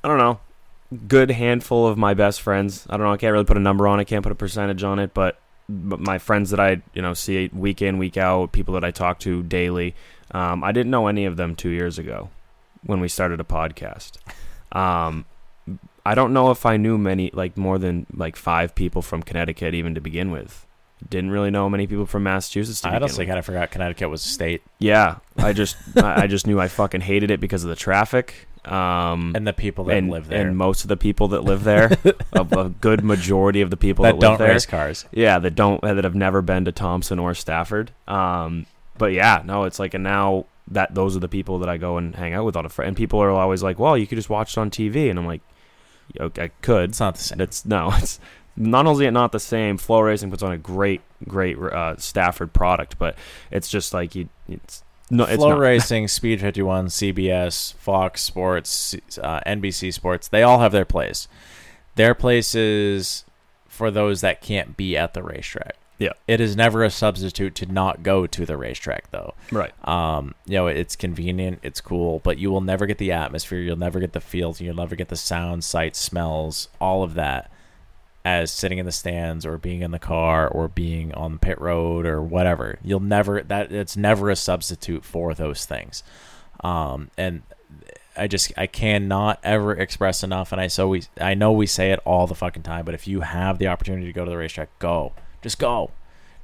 I don't know, good handful of my best friends. I don't know. I can't really put a number on it. I can't put a percentage on it, but. My friends that I you know see week in week out, people that I talk to daily, um, I didn't know any of them two years ago when we started a podcast. Um, I don't know if I knew many, like more than like five people from Connecticut even to begin with. Didn't really know many people from Massachusetts. To I honestly kind of forgot Connecticut was a state Yeah, I just I I just knew I fucking hated it because of the traffic. Um, and the people that and, live there and most of the people that live there, a, a good majority of the people that that, live don't there, race cars. yeah, that don't that have never been to Thompson or Stafford. Um, but yeah, no, it's like and now that those are the people that I go and hang out with on a friend. And people are always like, "Well, you could just watch it on TV," and I'm like, "Okay, I could." It's not the same. It's no, it's not only it not the same, FloRacing puts on a great, great uh, Stafford product, but it's just like you, it's no, it's Flow not. Racing, Speed 51, CBS, Fox Sports, uh, NBC Sports, they all have their place. Their place is for those that can't be at the racetrack. Yeah. It is never a substitute to not go to the racetrack, though. Right. Um, you know, it's convenient, it's cool, but you will never get the atmosphere, you'll never get the feels, you'll never get the sound, sight, smells, all of that as sitting in the stands or being in the car or being on the pit road or whatever. You'll never that it's never a substitute for those things. Um, and I just I cannot ever express enough. And I so we I know we say it all the fucking time, but if you have the opportunity to go to the racetrack, go. Just go.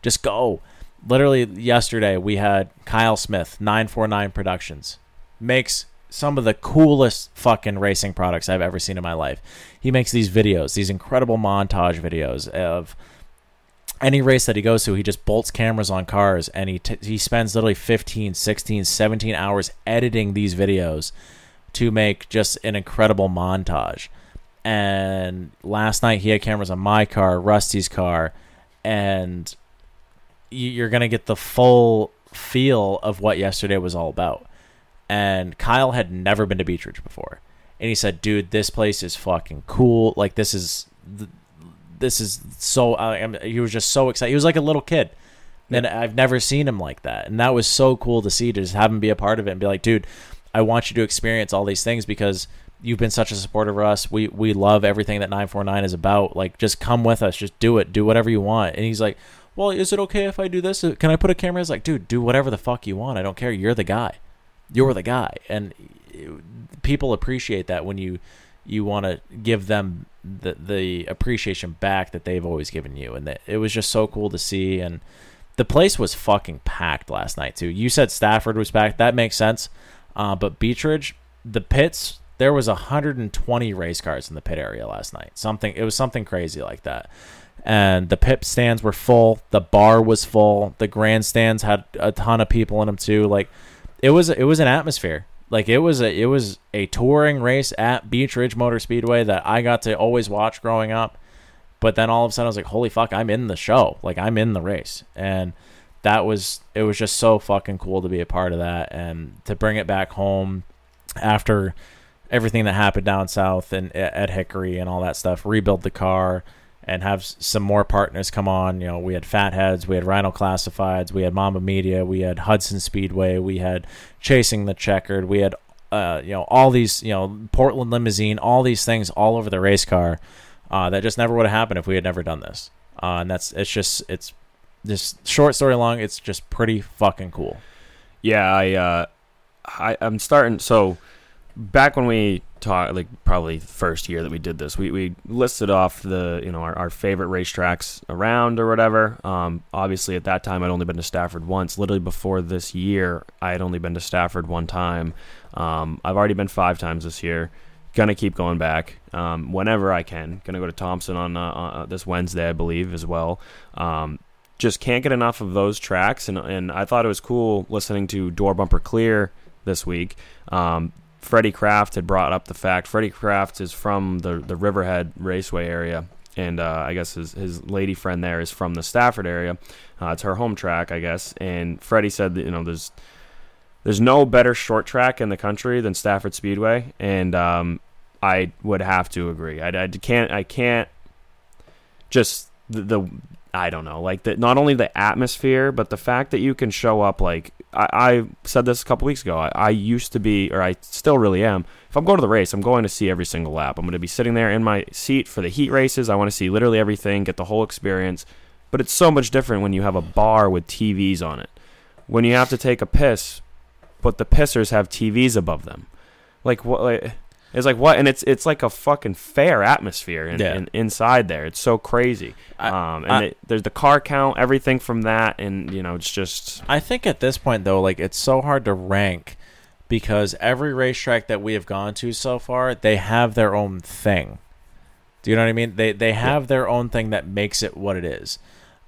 Just go. Literally yesterday we had Kyle Smith, 949 Productions. Makes some of the coolest fucking racing products I've ever seen in my life. He makes these videos, these incredible montage videos of any race that he goes to, he just bolts cameras on cars and he t- he spends literally 15, 16, 17 hours editing these videos to make just an incredible montage. And last night he had cameras on my car, Rusty's car, and you- you're going to get the full feel of what yesterday was all about. And Kyle had never been to Beech Ridge before. And he said, dude, this place is fucking cool. Like, this is. th- This is so. I, I'm- he was just so excited. He was like a little kid. And I've never seen him like that. And that was so cool to see, to just have him be a part of it and be like, dude, I want you to experience all these things because you've been such a supporter of us. We we love everything that 949 is about. Like, just come with us. Just do it. Do whatever you want. And he's like, well, is it okay if I do this? Can I put a camera? He's like, dude, do whatever the fuck you want. I don't care. You're the guy. You're the guy. And people appreciate that when you you want to give them the the appreciation back that they've always given you. And that, it was just so cool to see. And the place was fucking packed last night too. You said Stafford was packed. That makes sense. Uh, but Beechridge, the pits, there was 120 race cars in the pit area last night. Something it was something crazy like that. And the pit stands were full. The bar was full. The grandstands had a ton of people in them too. Like it was it was an atmosphere. Like it was a it was a touring race at Beech Ridge Motor Speedway that I got to always watch growing up. But then all of a sudden I was like, holy fuck, I'm in the show. Like I'm in the race. And that was it was just so fucking cool to be a part of that and to bring it back home after everything that happened down south and at Hickory and all that stuff, rebuild the car and have some more partners come on. You know, we had Fatheads, we had Ryno Classifieds, we had Mamba Media, we had Hudson Speedway, we had Chasing the Checkered, we had uh, you know all these you know Portland Limousine, all these things all over the race car uh, that just never would have happened if we had never done this. Uh, and that's it's just it's just short story long. It's just pretty fucking cool. Yeah, I, uh, I, I'm starting. So, back when we talked, like probably first year that we did this, we, we listed off the you know our, our favorite racetracks around or whatever. Um, obviously, at that time, I'd only been to Stafford once. Literally before this year, I had only been to Stafford one time. Um, I've already been five times this year. Gonna keep going back um, whenever I can. Gonna go to Thompson on uh, uh, this Wednesday, I believe, as well. Um, just can't get enough of those tracks, and and I thought it was cool listening to Door Bumper Clear this week. Um, Freddie Kraft had brought up the fact Freddie Kraft is from the the Riverhead Raceway area, and uh, I guess his his lady friend there is from the Stafford area. Uh, it's her home track, I guess. And Freddie said that you know there's there's no better short track in the country than Stafford Speedway, and um, I would have to agree. I, I can't I can't just the, the I don't know like the, not only the atmosphere, but the fact that you can show up like I, I said this a couple weeks ago. I, I used to be, or I still really am. If I'm going to the race, I'm going to see every single lap. I'm going to be sitting there in my seat for the heat races. I want to see literally everything, get the whole experience. But it's so much different when you have a bar with TVs on it. When you have to take a piss, but the pissers have TVs above them. Like what? Like, it's like what? And it's it's like a fucking fair atmosphere in, Yeah. in, inside there. It's so crazy. I- um, and I- it, there's the car count, everything from that, and you know, it's just I think at this point though, like it's so hard to rank because every racetrack that we have gone to so far, they have their own thing. Do you know what I mean? They they have their own thing that makes it what it is.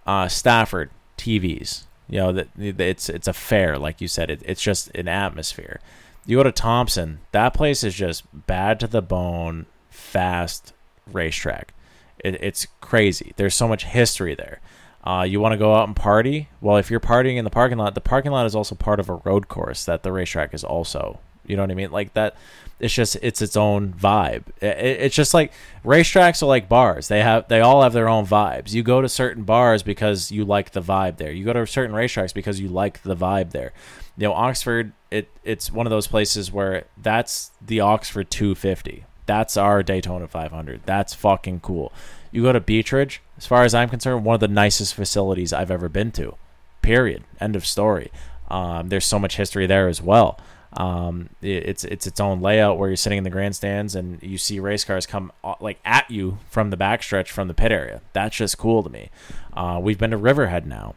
Uh, Stafford TVs, you know that it's it's a fair, like you said. It, it's just an atmosphere. You go to Thompson, that place is just bad to the bone, fast racetrack. It, it's crazy. There's so much history there. Uh, you want to go out and party? Well, if you're partying in the parking lot, the parking lot is also part of a road course that the racetrack is also. You know what I mean? Like that. It's just it's its own vibe. It, it's just like racetracks are like bars. They have they all have their own vibes. You go to certain bars because you like the vibe there. You go to certain racetracks because you like the vibe there. You know, Oxford. It it's one of those places where that's the Oxford 250. That's our Daytona 500. That's fucking cool. You go to Beechridge, as far as I'm concerned, one of the nicest facilities I've ever been to. Period. End of story. Um, there's so much history there as well. Um, it, it's it's its own layout where you're sitting in the grandstands and you see race cars come uh, like at you from the backstretch from the pit area. That's just cool to me. Uh, we've been to Riverhead now,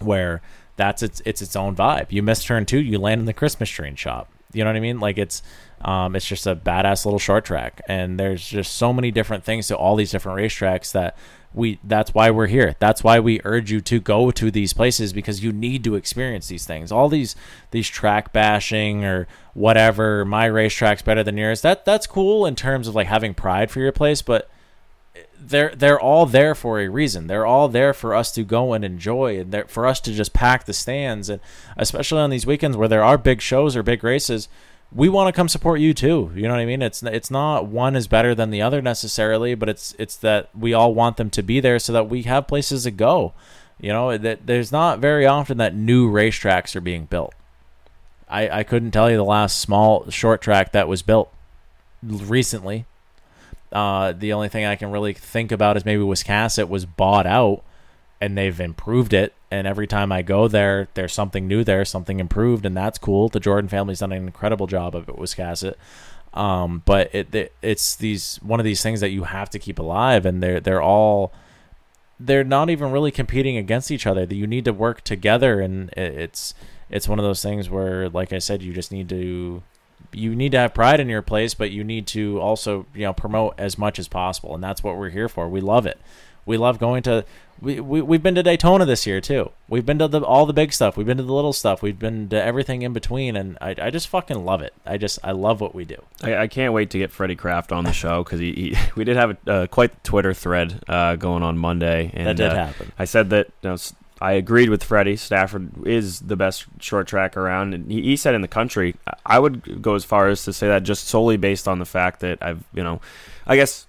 where that's its it's its own vibe. You miss turn two, you land in the Christmas tree shop. You know what I mean? Like it's um, it's just a badass little short track, and there's just so many different things to all these different racetracks that we that's why we're here that's why we urge you to go to these places because you need to experience these things all these these track bashing or whatever my racetrack's better than yours that that's cool in terms of like having pride for your place but they're they're all there for a reason they're all there for us to go and enjoy and for us to just pack the stands and especially on these weekends where there are big shows or big races we want to come support you too. You know what I mean? It's it's not one is better than the other necessarily, but it's it's that we all want them to be there so that we have places to go. You know, that there's not very often that new racetracks are being built. I I couldn't tell you the last small short track that was built recently. Uh, the only thing I can really think about is maybe Wiscasset was bought out and they've improved it. And every time I go there, there's something new there, something improved, and that's cool. The Jordan family's done an incredible job of it, Wiscasset. Um, but it, it it's these one of these things that you have to keep alive, and they're they're all they're not even really competing against each other. That you need to work together, and it's it's one of those things where, like I said, you just need to you need to have pride in your place, but you need to also you know promote as much as possible, and that's what we're here for. We love it. We love going to we, we we've been to Daytona this year too. We've been to the, all the big stuff. We've been to the little stuff. We've been to everything in between, and I, I just fucking love it. I just I love what we do. I, I can't wait to get Freddie Kraft on the show because he, he, we did have a, uh, quite the Twitter thread uh, going on Monday, and that did uh, happen. I said that you know, I agreed with Freddie. Stafford is the best short track around, and he, he said in the country. I would go as far as to say that just solely based on the fact that I've you know, I guess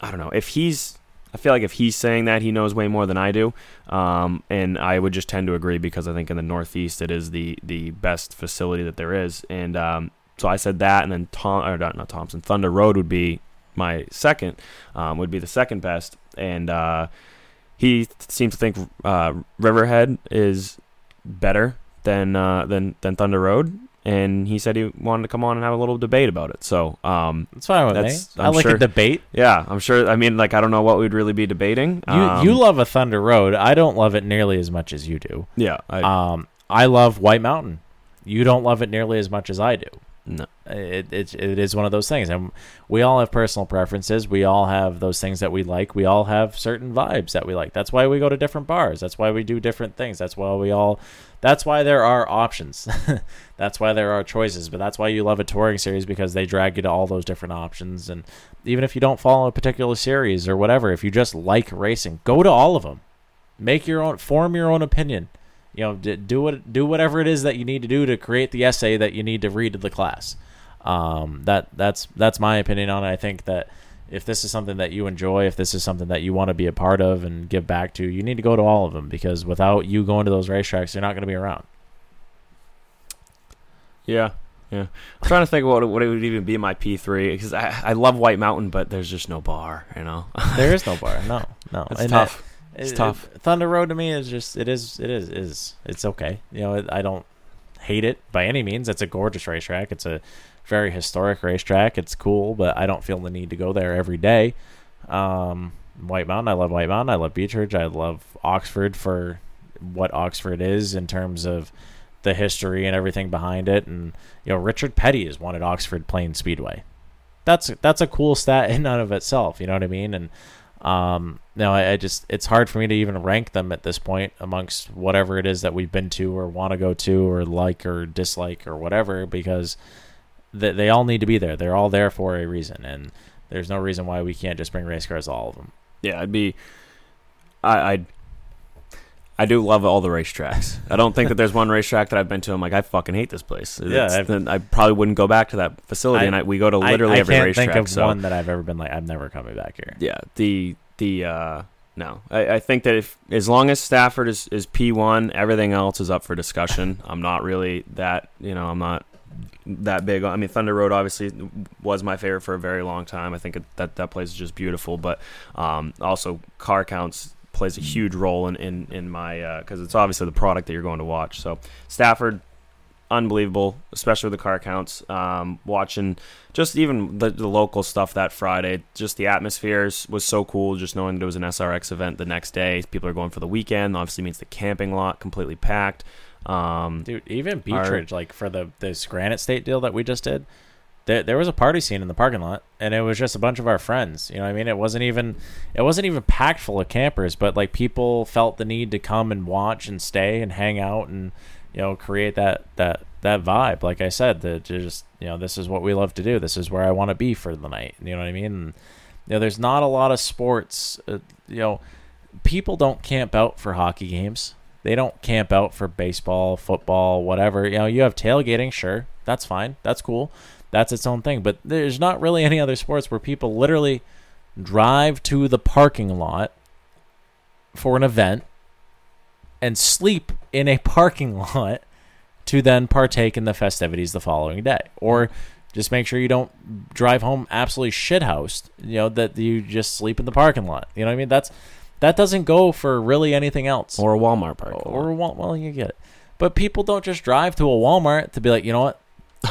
I don't know if he's I feel like if he's saying that, he knows way more than I do, um, and I would just tend to agree because I think in the Northeast it is the the best facility that there is, and um, so I said that, and then Tom or not, not Thompson Thunder Road would be my second, um, would be the second best, and uh, he seems to think uh, Riverhead is better than uh, than than Thunder Road, and he said he wanted to come on and have a little debate about it. So um, that's fine with that's, me. i like sure, a debate. Yeah, I'm sure. I mean, like I don't know what we'd really be debating. You um, you love a Thunder Road. I don't love it nearly as much as you do. Yeah. I, um, I love White Mountain. You don't love it nearly as much as I do. No. It, it, it is one of those things. And we all have personal preferences. We all have those things that we like. We all have certain vibes that we like. That's why we go to different bars. That's why we do different things. That's why we all that's why there are options. that's why there are choices. But that's why you love a touring series because they drag you to all those different options. And even if you don't follow a particular series or whatever, if you just like racing, go to all of them. Make your own, form your own opinion. You know, do what do whatever it is that you need to do to create the essay that you need to read to the class. Um, that that's that's my opinion on it. I think that if this is something that you enjoy, if this is something that you want to be a part of and give back to, you need to go to all of them because without you going to those racetracks, you're not going to be around. Yeah, yeah. I'm trying to think what what it would even be my P3 because I I love White Mountain, but there's just no bar, you know. there is no bar. No, no. It's and tough. It's it, tough. It, Thunder Road to me is just it is it is is it's okay. You know, I don't hate it by any means. It's a gorgeous racetrack. It's a very historic racetrack. It's cool, but I don't feel the need to go there every day. Um, White Mountain, I love White Mountain. I love Beechridge. I love Oxford for what Oxford is in terms of the history and everything behind it. And you know, Richard Petty has won at Oxford Plains Speedway. That's that's a cool stat in and of itself. You know what I mean? And um, no, I, I, just it's hard for me to even rank them at this point amongst whatever it is that we've been to or want to go to or like or dislike or whatever because they, they all need to be there. They're all there for a reason, and There's no reason why we can't just bring race cars all of them. Yeah, I'd be. I I I do love all the racetracks. I don't think that there's one racetrack that I've been to. I'm like, I fucking hate this place. Yeah, I probably wouldn't go back to that facility. and I, we go to literally I, I every can't racetrack. think of so one that I've ever been like, I'm never coming back here. yeah, the the uh, no, I, I think that if as long as Stafford is is P one, everything else is up for discussion. I'm not really that you know I'm not that big. I mean, Thunder Road obviously was my favorite for a very long time. I think it, that that place is just beautiful, but um, also car counts plays a huge role in in, in my because it's obviously the product that you're going to watch. So Stafford unbelievable, especially with the car counts. Um, watching just even the, the local stuff that Friday, just the atmosphere was so cool. Just knowing that it was an SRX event the next day, people are going for the weekend. Obviously, means the camping lot completely packed. Um, Dude, even Our- Beechridge, like for the this Granite State deal that we just did, there there was a party scene in the parking lot, and it was just a bunch of our friends. You know I mean? It wasn't even it wasn't even packed full of campers, but like people felt the need to come and watch and stay and hang out and you know create that that that vibe. Like I said, that just you know this is what we love to do. This is where I want to be for the night. You know what I mean? And, you know, there's not a lot of sports. Uh, you know, people don't camp out for hockey games. They don't camp out for baseball, football, whatever. You know, you have tailgating, sure, that's fine, that's cool, that's its own thing. But there's not really any other sports where people literally drive to the parking lot for an event and sleep in a parking lot to then partake in the festivities the following day, or just make sure you don't drive home absolutely shithoused. You know that you just sleep in the parking lot. You know what I mean? That's that doesn't go for really anything else. or a Walmart park. Or well, well, you get it. But people don't just drive to a Walmart to be like, you know what,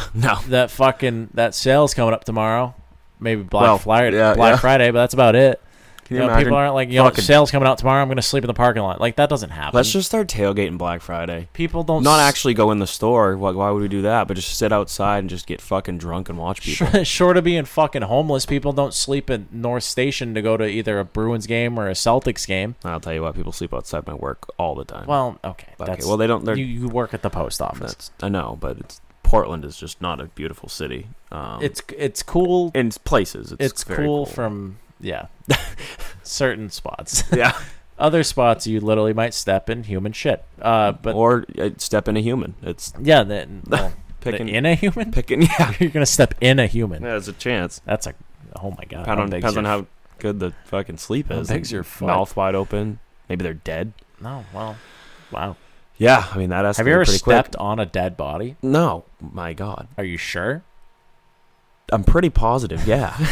no, that fucking that sale's coming up tomorrow. Maybe Black Well, Friday, yeah, Black yeah. Friday, but that's about it. You you know, imagine? people aren't like, you know, sales coming out tomorrow. I'm going to sleep in the parking lot. Like that doesn't happen. Let's just start tailgating Black Friday. people don't Not s- actually go in the store. Why, why would we do that? But just sit outside and just get fucking drunk and watch people. Short, short of being fucking homeless, people don't sleep at North Station to go to either a Bruins game or a Celtics game. I'll tell you what, people sleep outside my work all the time. Well, okay, Okay, that's well, they don't- You, you work at the post office. I know, but it's Portland is just not a beautiful city. Um, It's it's cool. in places. It's, It's, very cool, from yeah, certain spots. yeah, Other spots you literally might step in human shit. Uh, but or uh, step in a human. It's yeah, then well, Picking- in a human. picking. Yeah, You're gonna step in a human. there's a chance. That's a oh my god. Depends on, depends on how good the fucking sleep How is. big's your foot? Mouth wide open. Maybe they're dead. No, well, wow. Yeah, I mean that. Has. Have you ever pretty stepped Quick. on a dead body? No, my God, Are you sure? I'm pretty positive. Yeah,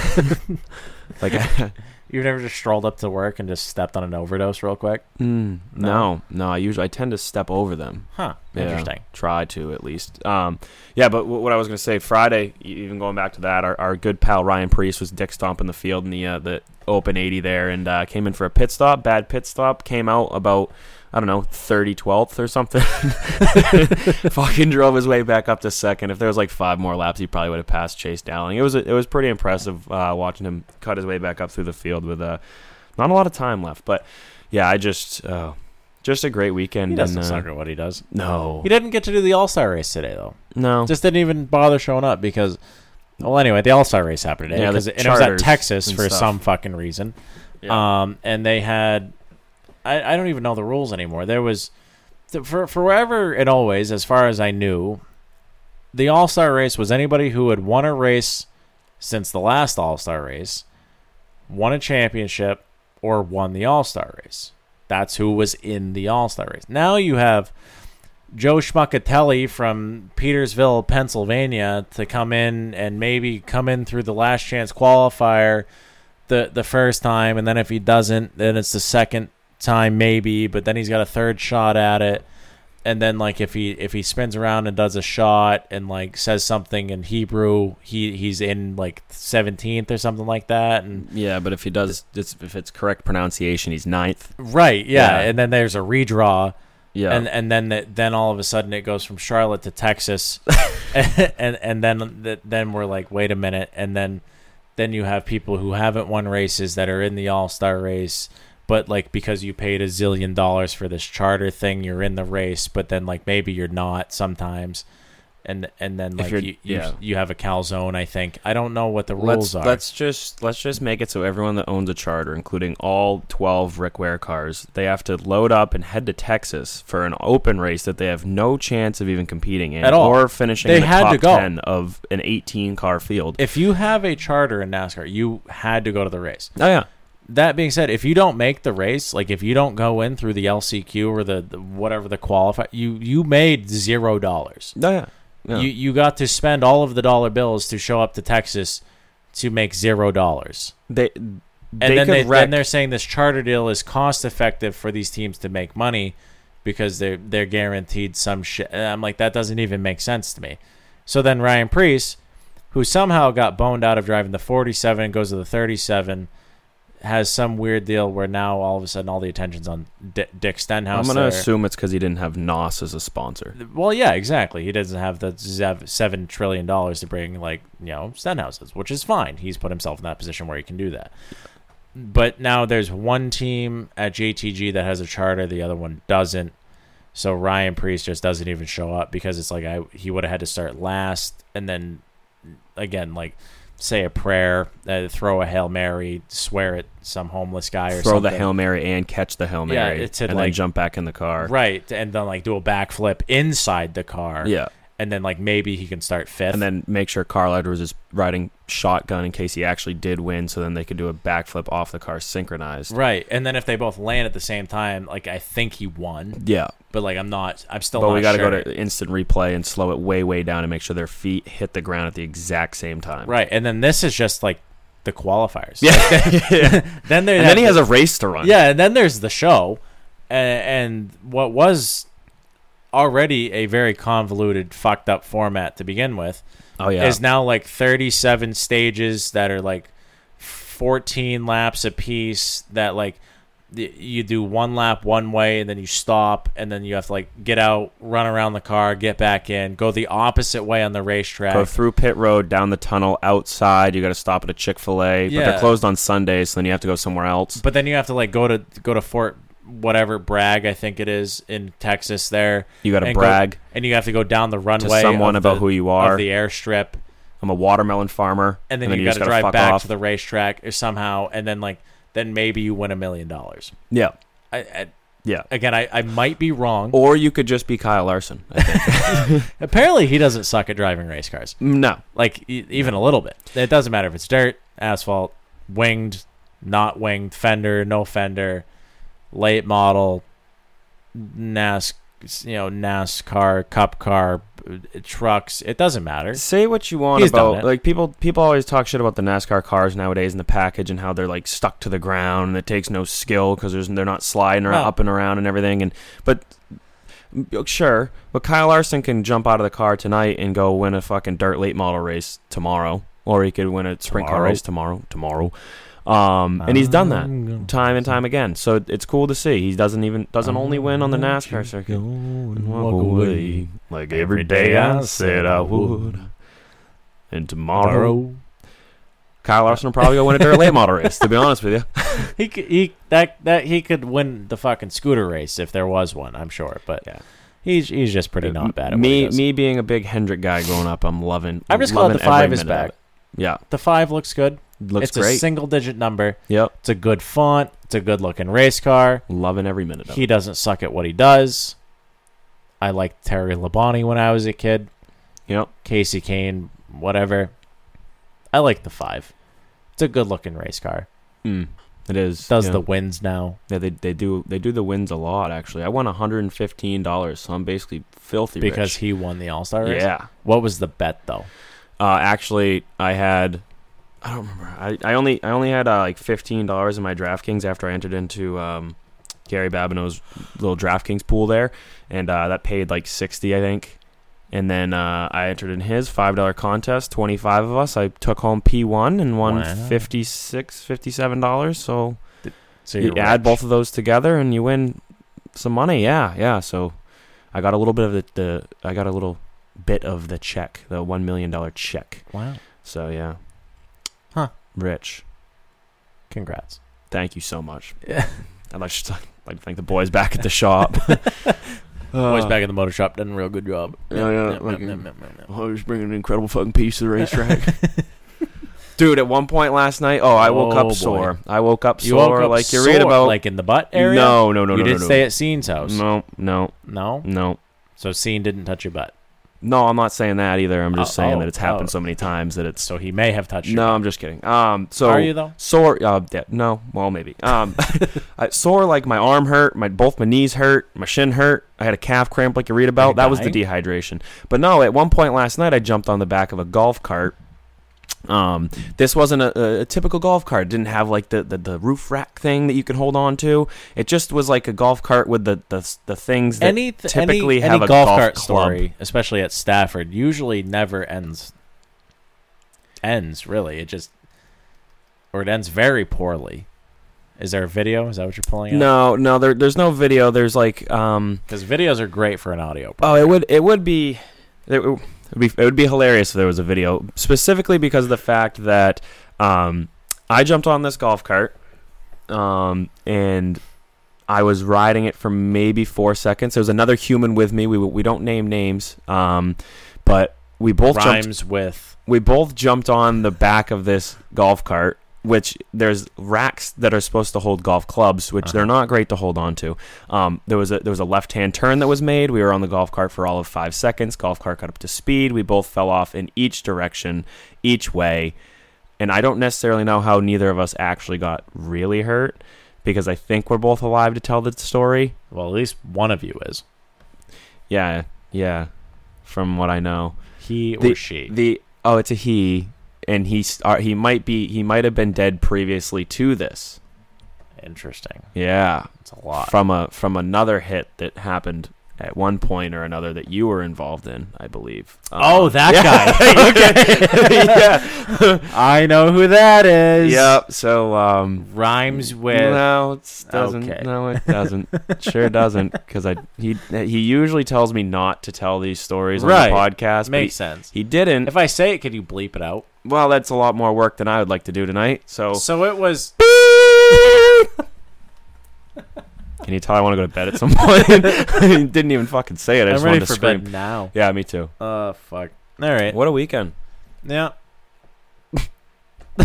like I, You've never just strolled up to work and just stepped on an overdose real quick? mm, no, no. I usually I tend to step over them. Huh. Yeah, Interesting. Try to at least. Um, yeah, but w- what I was going to say, Friday, e- even going back to that, our, our good pal Ryan Preece was dick stomping the field in the uh, the open 80 there, and uh, came in for a pit stop. Bad pit stop. Came out about I don't know 30 12th or something. Fucking drove his way back up to second. If there was like five more laps, he probably would have passed Chase Dowling. It was it was pretty impressive uh, watching him cut his way back up through the field with uh, not a lot of time left. But yeah, I just. Uh, just a great weekend. He doesn't and, uh, suck at what he does. No, He didn't get to do the All Star race today, though. no. Just didn't even bother showing up because. Well, anyway, the All Star race happened today. Yeah, the 'cause it, and it was at Texas for stuff. some fucking reason. Yeah. Um, and they had, I, I don't even know the rules anymore. There was, for forever and always, as far as I knew, the All Star race was anybody who had won a race since the last All Star race, won a championship, or won the All Star race. That's who was in the All Star race. Now you have Joe Schmuckatelli from Petersville, Pennsylvania, to come in and maybe come in through the last chance qualifier the the first time, and then if he doesn't, then it's the second time maybe, but then he's got a third shot at it. And then like if he if he spins around and does a shot and like says something in Hebrew, he he's in like seventeenth or something like that. And Yeah, but if he does, it's, if it's correct pronunciation, he's ninth. right, yeah. Yeah. And then there's a redraw. Yeah, and and then the, then all of a sudden it goes from Charlotte to Texas, and and then th- then we're like, wait a minute, and then then you have people who haven't won races that are in the All Star race, but like because you paid a zillion dollars for this charter thing, you're in the race, but then like maybe you're not sometimes. and and then like you, you yeah. you have a calzone. I think I don't know what the rules let's are. let's just let's just make it so everyone that owns a charter, including all twelve Rick Ware cars, they have to load up and head to Texas for an open race that they have no chance of even competing in At all. or finishing They in the had top to go. ten of an eighteen car field. if you have a charter in NASCAR, you had to go to the race. oh yeah, That being said, if you don't make the race, like if you don't go in through the LCQ or the, the whatever the qualify, you you made zero dollars. oh yeah. yeah. You you got to spend all of the dollar bills to show up to Texas to make zero dollars. they And then they, wreck. then they're saying this charter deal is cost effective for these teams to make money because they're they're guaranteed some shit. I'm like that doesn't even make sense to me. So then Ryan Preece, who somehow got boned out of driving the 47 goes to the 37, has some weird deal where now all of a sudden all the attention's on D- Dick Stenhouse. I'm gonna there. assume it's because he didn't have Nos as a sponsor. Well, yeah, exactly. He doesn't have the zev- seven trillion dollars to bring like you know Stenhouses, which is fine. He's put himself in that position where he can do that. But now there's one team at JTG that has a charter, the other one doesn't. So Ryan Preece just doesn't even show up because it's like I he would have had to start last and then again like say a prayer, uh, throw a hail mary, swear at some homeless guy or Throw something. the hail mary and catch the hail Yeah, mary, it's a, and then jump back in the car. right, and then like do a backflip inside the car. Yeah. And then like maybe he can start fifth. and then make sure Carl Edwards is riding shotgun in case he actually did win, so then they could do a backflip off the car synchronized. right, and then if they both land at the same time, like I think he won, Yeah, but like I'm not. I'm still. but we got to sure. go to instant replay and slow it way, way down and make sure their feet hit the ground at the exact same time. right, and then this is just like the qualifiers. Yeah. then there. and then he has a race to run. yeah, and then there's the show, and, and what was already a very convoluted, fucked up format to begin with. Oh yeah. is now like 37 stages that are like 14 laps a piece. that like you do one lap one way and then you stop and then you have to like get out run around the car get back in go the opposite way on the racetrack Go through pit road, down the tunnel, outside. You got to stop at a Chick Fil A, but Yeah. they're closed on Sundays, so then you have to go somewhere else. but then you have to like go to go to fort whatever brag i think it is in texas there You got to and go- brag. and you have to go down the runway someone about the- who you are. the airstrip I'm a watermelon farmer, and then, you, just got to gotta drive back off. to the racetrack or somehow and then like then maybe you win a million dollars yeah, I, I, yeah. again, I, I might be wrong. Or you could just be Kyle Larson. I think. Apparently, he doesn't suck at driving race cars, mm, no, like e- even a little bit. It doesn't matter if it's dirt, asphalt, winged, not winged, fender, no fender, late model, NAS, you know, NASCAR, Cup car, trucks. It doesn't matter. say what you want He's about it. like people. People always talk shit about the NASCAR cars nowadays and the package and how they're like stuck to the ground and it takes no skill because they're not sliding around, No. up and around and everything. And but mm, sure, but Kyle Larson can jump out of the car tonight and go win a fucking dirt late model race tomorrow, or he could win a sprint car race tomorrow. Tomorrow. Um, and he's done that time and time again. So it's cool to see. He doesn't even doesn't only win on the NASCAR circuit. And walk away like every day I said I would. And tomorrow, Kyle Larson will probably go win a dirt late model race. To be honest with you, He could, he that that he could win the fucking scooter race if there was one. I'm sure, but Yeah. he's he's just pretty not bad at what he me does. me being a big Hendrick guy growing up, I'm loving. I'm just glad the five is minute back. Yeah, The five looks good. Looks it's great. a single digit number. yep, It's a good font. It's a good looking race car. loving every minute of He it. doesn't suck at what he does. I liked Terry Labonte when I was a kid. Yep, Kasey Kahne, whatever. I like the five. It's a good looking race car. mm, it is. Does yeah. the wins now. Yeah, they they do they do the wins a lot. Actually, I won 115 dollars, so I'm basically filthy Because rich. he won the All Star race. yeah. What was the bet though? Uh, actually, I had I don't remember. I, I only I only had uh, like fifteen dollars in my DraftKings after I entered into um, Gary Babineau's little DraftKings pool there, and uh, that paid like sixty, I think. And then uh, I entered in his five dollar contest. Twenty five of us. I took home P one and won Wow. 56 57 dollars. So So you add rich. both of those together and you win some money. Yeah, yeah. So I got a little bit of the, the I got a little bit of the check, the one million dollar check. Wow. So yeah. Huh. Rich. Congrats. Thank you so much. Yeah. I'd like to, like to thank the boys back at the shop. Boys uh, back in the motor shop done a real good job. Yeah, yeah, like. Oh, he's bringing an incredible fucking piece to the racetrack. Dude, at one point last night, oh, I woke Oh, boy. up sore. I woke up You sore, woke up like you sore, read about. like in the butt area. No, no, no, no. You no, did no, stay at Scene's house. No, no, No? no, So Scene didn't touch your butt. No. I'm not saying that either. I'm just Oh, saying oh, that it's happened oh. so many times that it's. So he may have touched No, butt. I'm just kidding. Um, so Are you, though? Sore? Uh, yeah, no. Well, maybe. Um, I, sore like my arm hurt, my both my knees hurt, my shin hurt. I had a calf cramp, like you read about. you That was the dehydration. But no, at one point last night, I jumped on the back of a golf cart. Um, this wasn't a, a typical golf cart. It didn't have like the, the, the roof rack thing that you could hold on to. It just was like a golf cart with the the, the things that any th- typically any, have any a golf, golf cart club. story, especially at Stafford, usually never ends. Ends really. It just or it ends very poorly. Is there a video? Is that what you're pulling up? No, no, there, there's no video. There's like um, because videos are great for an audio. Oh, it would it would be it would be it would be hilarious if there was a video specifically because of the fact that um, I jumped on this golf cart um, and I was riding it for maybe four seconds. There was another human with me. We we don't name names, um, but we both jumped with we both jumped on the back of this golf cart which there's racks that are supposed to hold golf clubs which they're not great to hold on to um, there was a there was a left hand turn that was made. We were on the golf cart for all of five seconds. Golf cart got up to speed. We both fell off in each direction each way. And i don't necessarily know how neither of us actually got really hurt because i think we're both alive to tell the story. Well, at least one of you is. Yeah yeah from what i know. He the, or she. The oh, it's a he, and he's uh, he might be he might have been dead previously to this. Interesting. Yeah, It's a lot. from a from another hit that happened at one point or another that you were involved in, I believe. oh, Um, that yeah. guy. yeah. I know who that is. Yep. So um, Rhymes with. no, it doesn't. Okay. No, it doesn't. sure doesn't. Because I he he usually tells me not to tell these stories Right. on the podcast. Makes he, sense. He didn't. If I say it, could you bleep it out? well, that's a lot more work than I would like to do tonight. So So it was. Can you tell I want to go to bed at some point? he didn't even fucking say it. I I'm just ready wanted to for scream. bed now. Yeah, me too. Uh, fuck. All right. What a weekend. Yeah.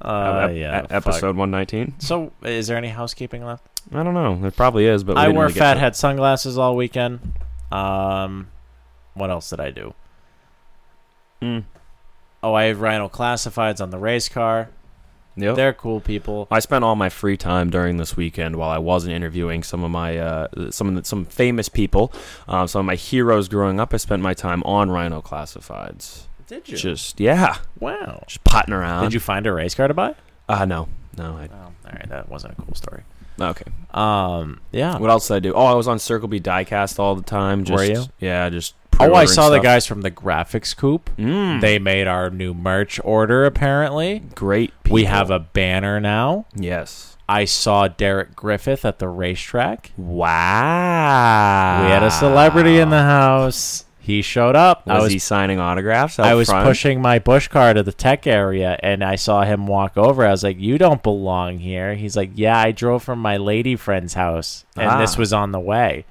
uh, Ep- yeah. e- episode 119. So, is there any housekeeping left? I don't know. There probably is, but we I didn't wore really get fat to- head sunglasses all weekend. Um, what else did I do? Mm. Oh, I have Ryno classifieds on the race car. Yep. They're cool people. I spent all my free time during this weekend while I wasn't interviewing some of my uh, some of the, some famous people, uh, some of my heroes growing up. I spent my time on Ryno Classifieds. Did you? Just yeah, wow. just potting around. Did you find a race car to buy? Uh no, no. I, Oh, all right. That wasn't a cool story. okay. Um, yeah. What else did I do? Oh, I was on Circle B Diecast all the time. Just, Were you? Yeah, just. Oh, I saw the guys from the graphics coop. Mm, They made our new merch order. Apparently, great. we have a banner now. yes. I saw Derek Griffith at the racetrack. Wow. We had a celebrity in the house. He showed up. Was, I was he signing autographs? I was front? pushing my bush car to the tech area and I saw him walk over. I was like, "You don't belong here." He's like, "Yeah, I drove from my lady friend's house and Ah. this was on the way."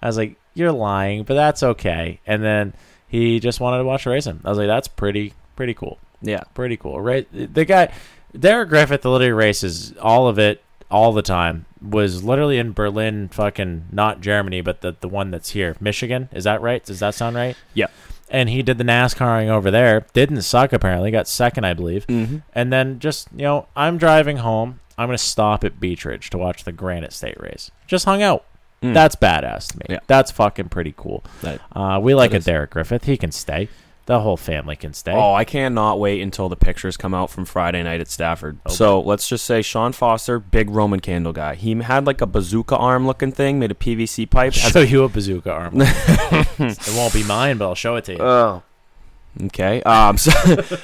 I was like, "You're lying, but that's okay." And then he just wanted to watch the racing. I was like, "That's pretty pretty cool. Yeah. Pretty cool." Right? The guy Derek Griffith the literally races all of it all the time was literally in Berlin fucking not Germany but the the one that's here Michigan is that right does that sound right Yeah. and he did the NASCARing over there. Didn't suck apparently. Got second, I believe. Mhm. And then just you know, I'm driving home. I'm gonna stop at Beech Ridge to watch the Granite State race. Just hung out. Mm. That's badass to me. Yeah. That's fucking pretty cool. That- Uh, we like that a is. Derek Griffith. He can stay. The whole family can stay. Oh, I cannot wait until the pictures come out from Friday night at Stafford. So let's just say Sean Foster, big Roman candle guy. He had like a bazooka arm looking thing, made a PVC pipe. I'll has show you a bazooka arm. it won't be mine, but I'll show it to you. Oh. Okay. Um. So,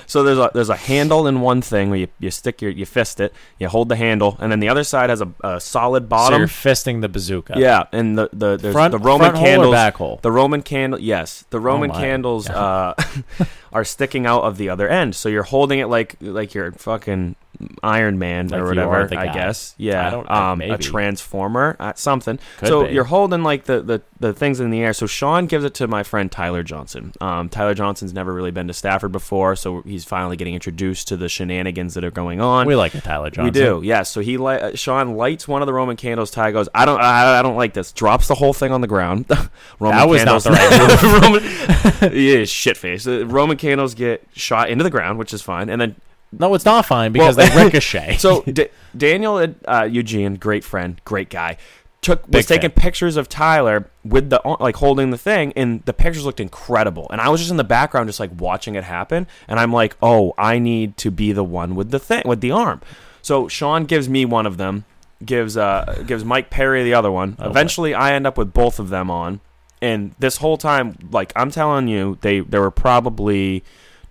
so there's a there's a handle in one thing where you, you stick your you fist it, you hold the handle, and then the other side has a, a solid so bottom. you're fisting the bazooka. yeah, and the the there's Front- the Roman front hole candles. back hole? The Roman candle. Yes, the Roman my. candles uh, are sticking out of the other end. So you're holding it like like you're fucking Iron Man Like or whatever. I guy. guess. Yeah. I don't- um, a transformer, uh, something. Could so be. you're holding like the, the the things in the air. So Sean gives it to my friend Tyler Johnson. Um, Tyler Johnson's never really been to Stafford before, so he's finally getting introduced to the shenanigans that are going on. We like Tyler Johnson. We do, yeah. So he, li- uh, Sean lights one of the Roman candles. Ty goes, I don't, I, I don't like this. Drops the whole thing on the ground. Roman That was not the right Roman, yeah, shit face. Uh, Roman candles get shot into the ground, which is fine, and then No, it's not fine because Well- they ricochet. so D- Daniel uh, Eugene, great friend, great guy, took Big was taking fan. pictures of Tyler with the like holding the thing, and the pictures looked incredible. And I was just in the background, just like watching it happen, and I'm like, oh, I need to be the one with the thing with the arm. So Sean gives me one of them, gives uh gives Mike Perry the other one. Eventually, I end up with both of them on, and this whole time, like I'm telling you, they there were probably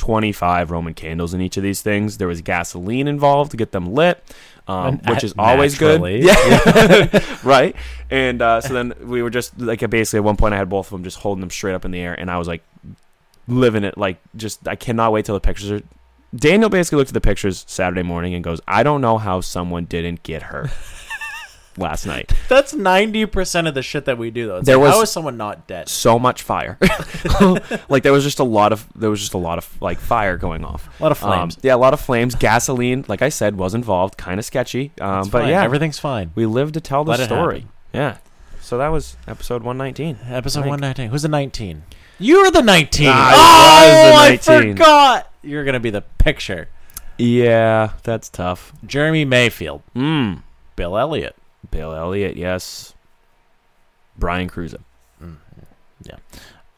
25 Roman candles in each of these things. There was gasoline involved to get them lit, um, which is always good. Yeah, right. And uh, so then we were just like basically at one point I had both of them just holding them straight up in the air, and I was like living it. Like just I cannot wait till the pictures are. Daniel basically looked at the pictures Saturday morning and goes, "I don't know how someone didn't get hurt last night." That's ninety percent of the shit that we do, though. It's There like, was- how is someone not dead? so much fire. like there was just a lot of there was just a lot of like fire going off. A lot of flames. Um, yeah, a lot of flames. Gasoline, like I said, was involved. Kind of sketchy. Um, but fine. yeah, everything's fine. we live to tell the Let story. Yeah. So that was episode 119. Episode Like- one nineteen. Who's the nineteen? You're the nineteen. I oh, I forgot. You're gonna be the picture. Yeah, that's tough. Jeremy Mayfield, Mm. Bill Elliott. Bill Elliott, yes. Brian Crusoe.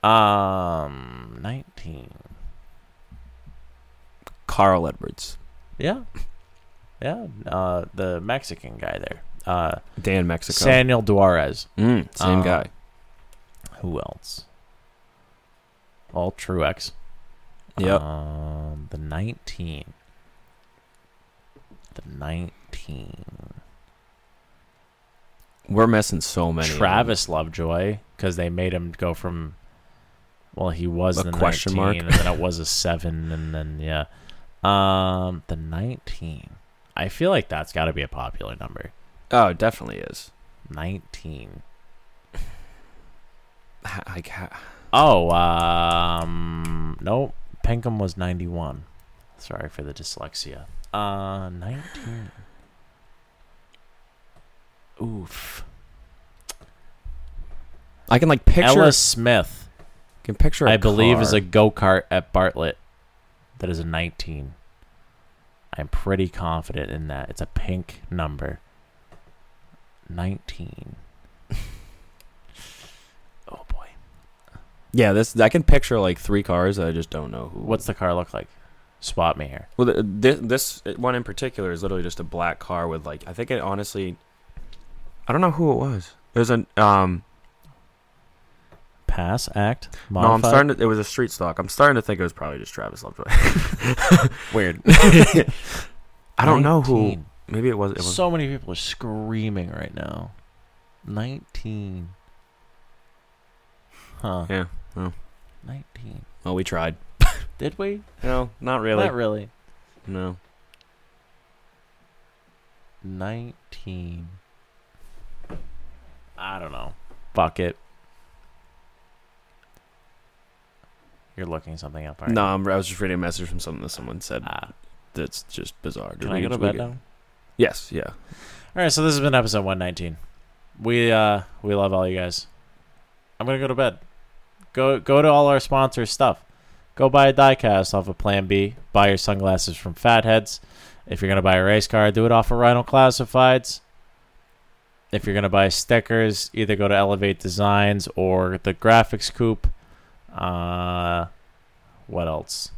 Um, nineteen. Carl Edwards. Yeah, yeah. Uh, the Mexican guy there. Uh, Dan Mexico. Samuel Duarez. Mm, same Uh, guy. Who else? All Truex. Yep. Um, the nineteen. The nineteen. We're missing so many. Travis Lovejoy because they made him go from. Well, he was A the question 19, mark? and then it was a seven, and then yeah, um, the nineteen. I feel like that's got to be a popular number. Oh, it definitely is. Nineteen. I Like, ha- Oh, um, no, Pinkham was ninety-one. Sorry for the dyslexia. Uh, nineteen. Oof. I can like picture. Ellis Smith. I can picture. I I believe is a go kart at Bartlett. That is a 19. I'm pretty confident in that. It's a pink number. 19. oh boy. Yeah, this I can picture like three cars. I just don't know who. What's the car look like? Spot me here. Well, th- this, this one in particular is literally just a black car with like I think it honestly. I don't know who it was. There's an um. PASS, ACT, No, I'm starting to. It was a street stock. I'm starting to think it was probably just Travis Lovejoy. Weird. I don't know who. Maybe it was. It was So many people are screaming right now. 19. Huh. yeah. Well, 19. well, we tried. Did we? No, not really. Not really. No. 19. I don't know. Fuck it. You're looking something up, No? I'm, I was just reading a message from something that someone said. Ah. That's just bizarre. Can We I go to bed now? Yes. Yeah. All right, so this has been episode 119. We uh we love all you guys. I'm gonna go to bed. Go go to all our sponsors stuff. Go buy a diecast off of Plan B. Buy your sunglasses from Fatheads. If you're gonna buy a race car, do it off of Ryno Classifieds. If you're gonna buy stickers, either go to Elevate Designs or the Graphics Coop. Uh, what else?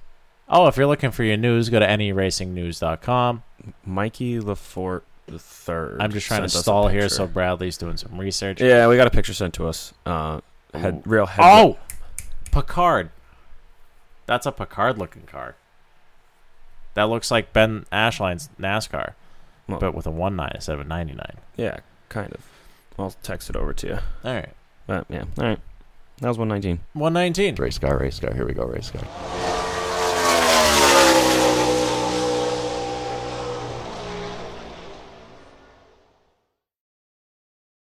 Oh, if you're looking for your news, go to anyRacingNews.com. Mikey Lafort the third. I'm just trying to sent us a stall here, so Bradley's doing some research. Yeah, we got a picture sent to us. Uh, head real head. Oh, Picard. That's a Picard looking car. That looks like Ben Ashline's NASCAR, Well- but with a one nine instead of a ninety nine. Yeah, kind of. I'll text it over to you. All right, But yeah, all right. That was 119. one nineteen. Race car, race car. Here we go, race car.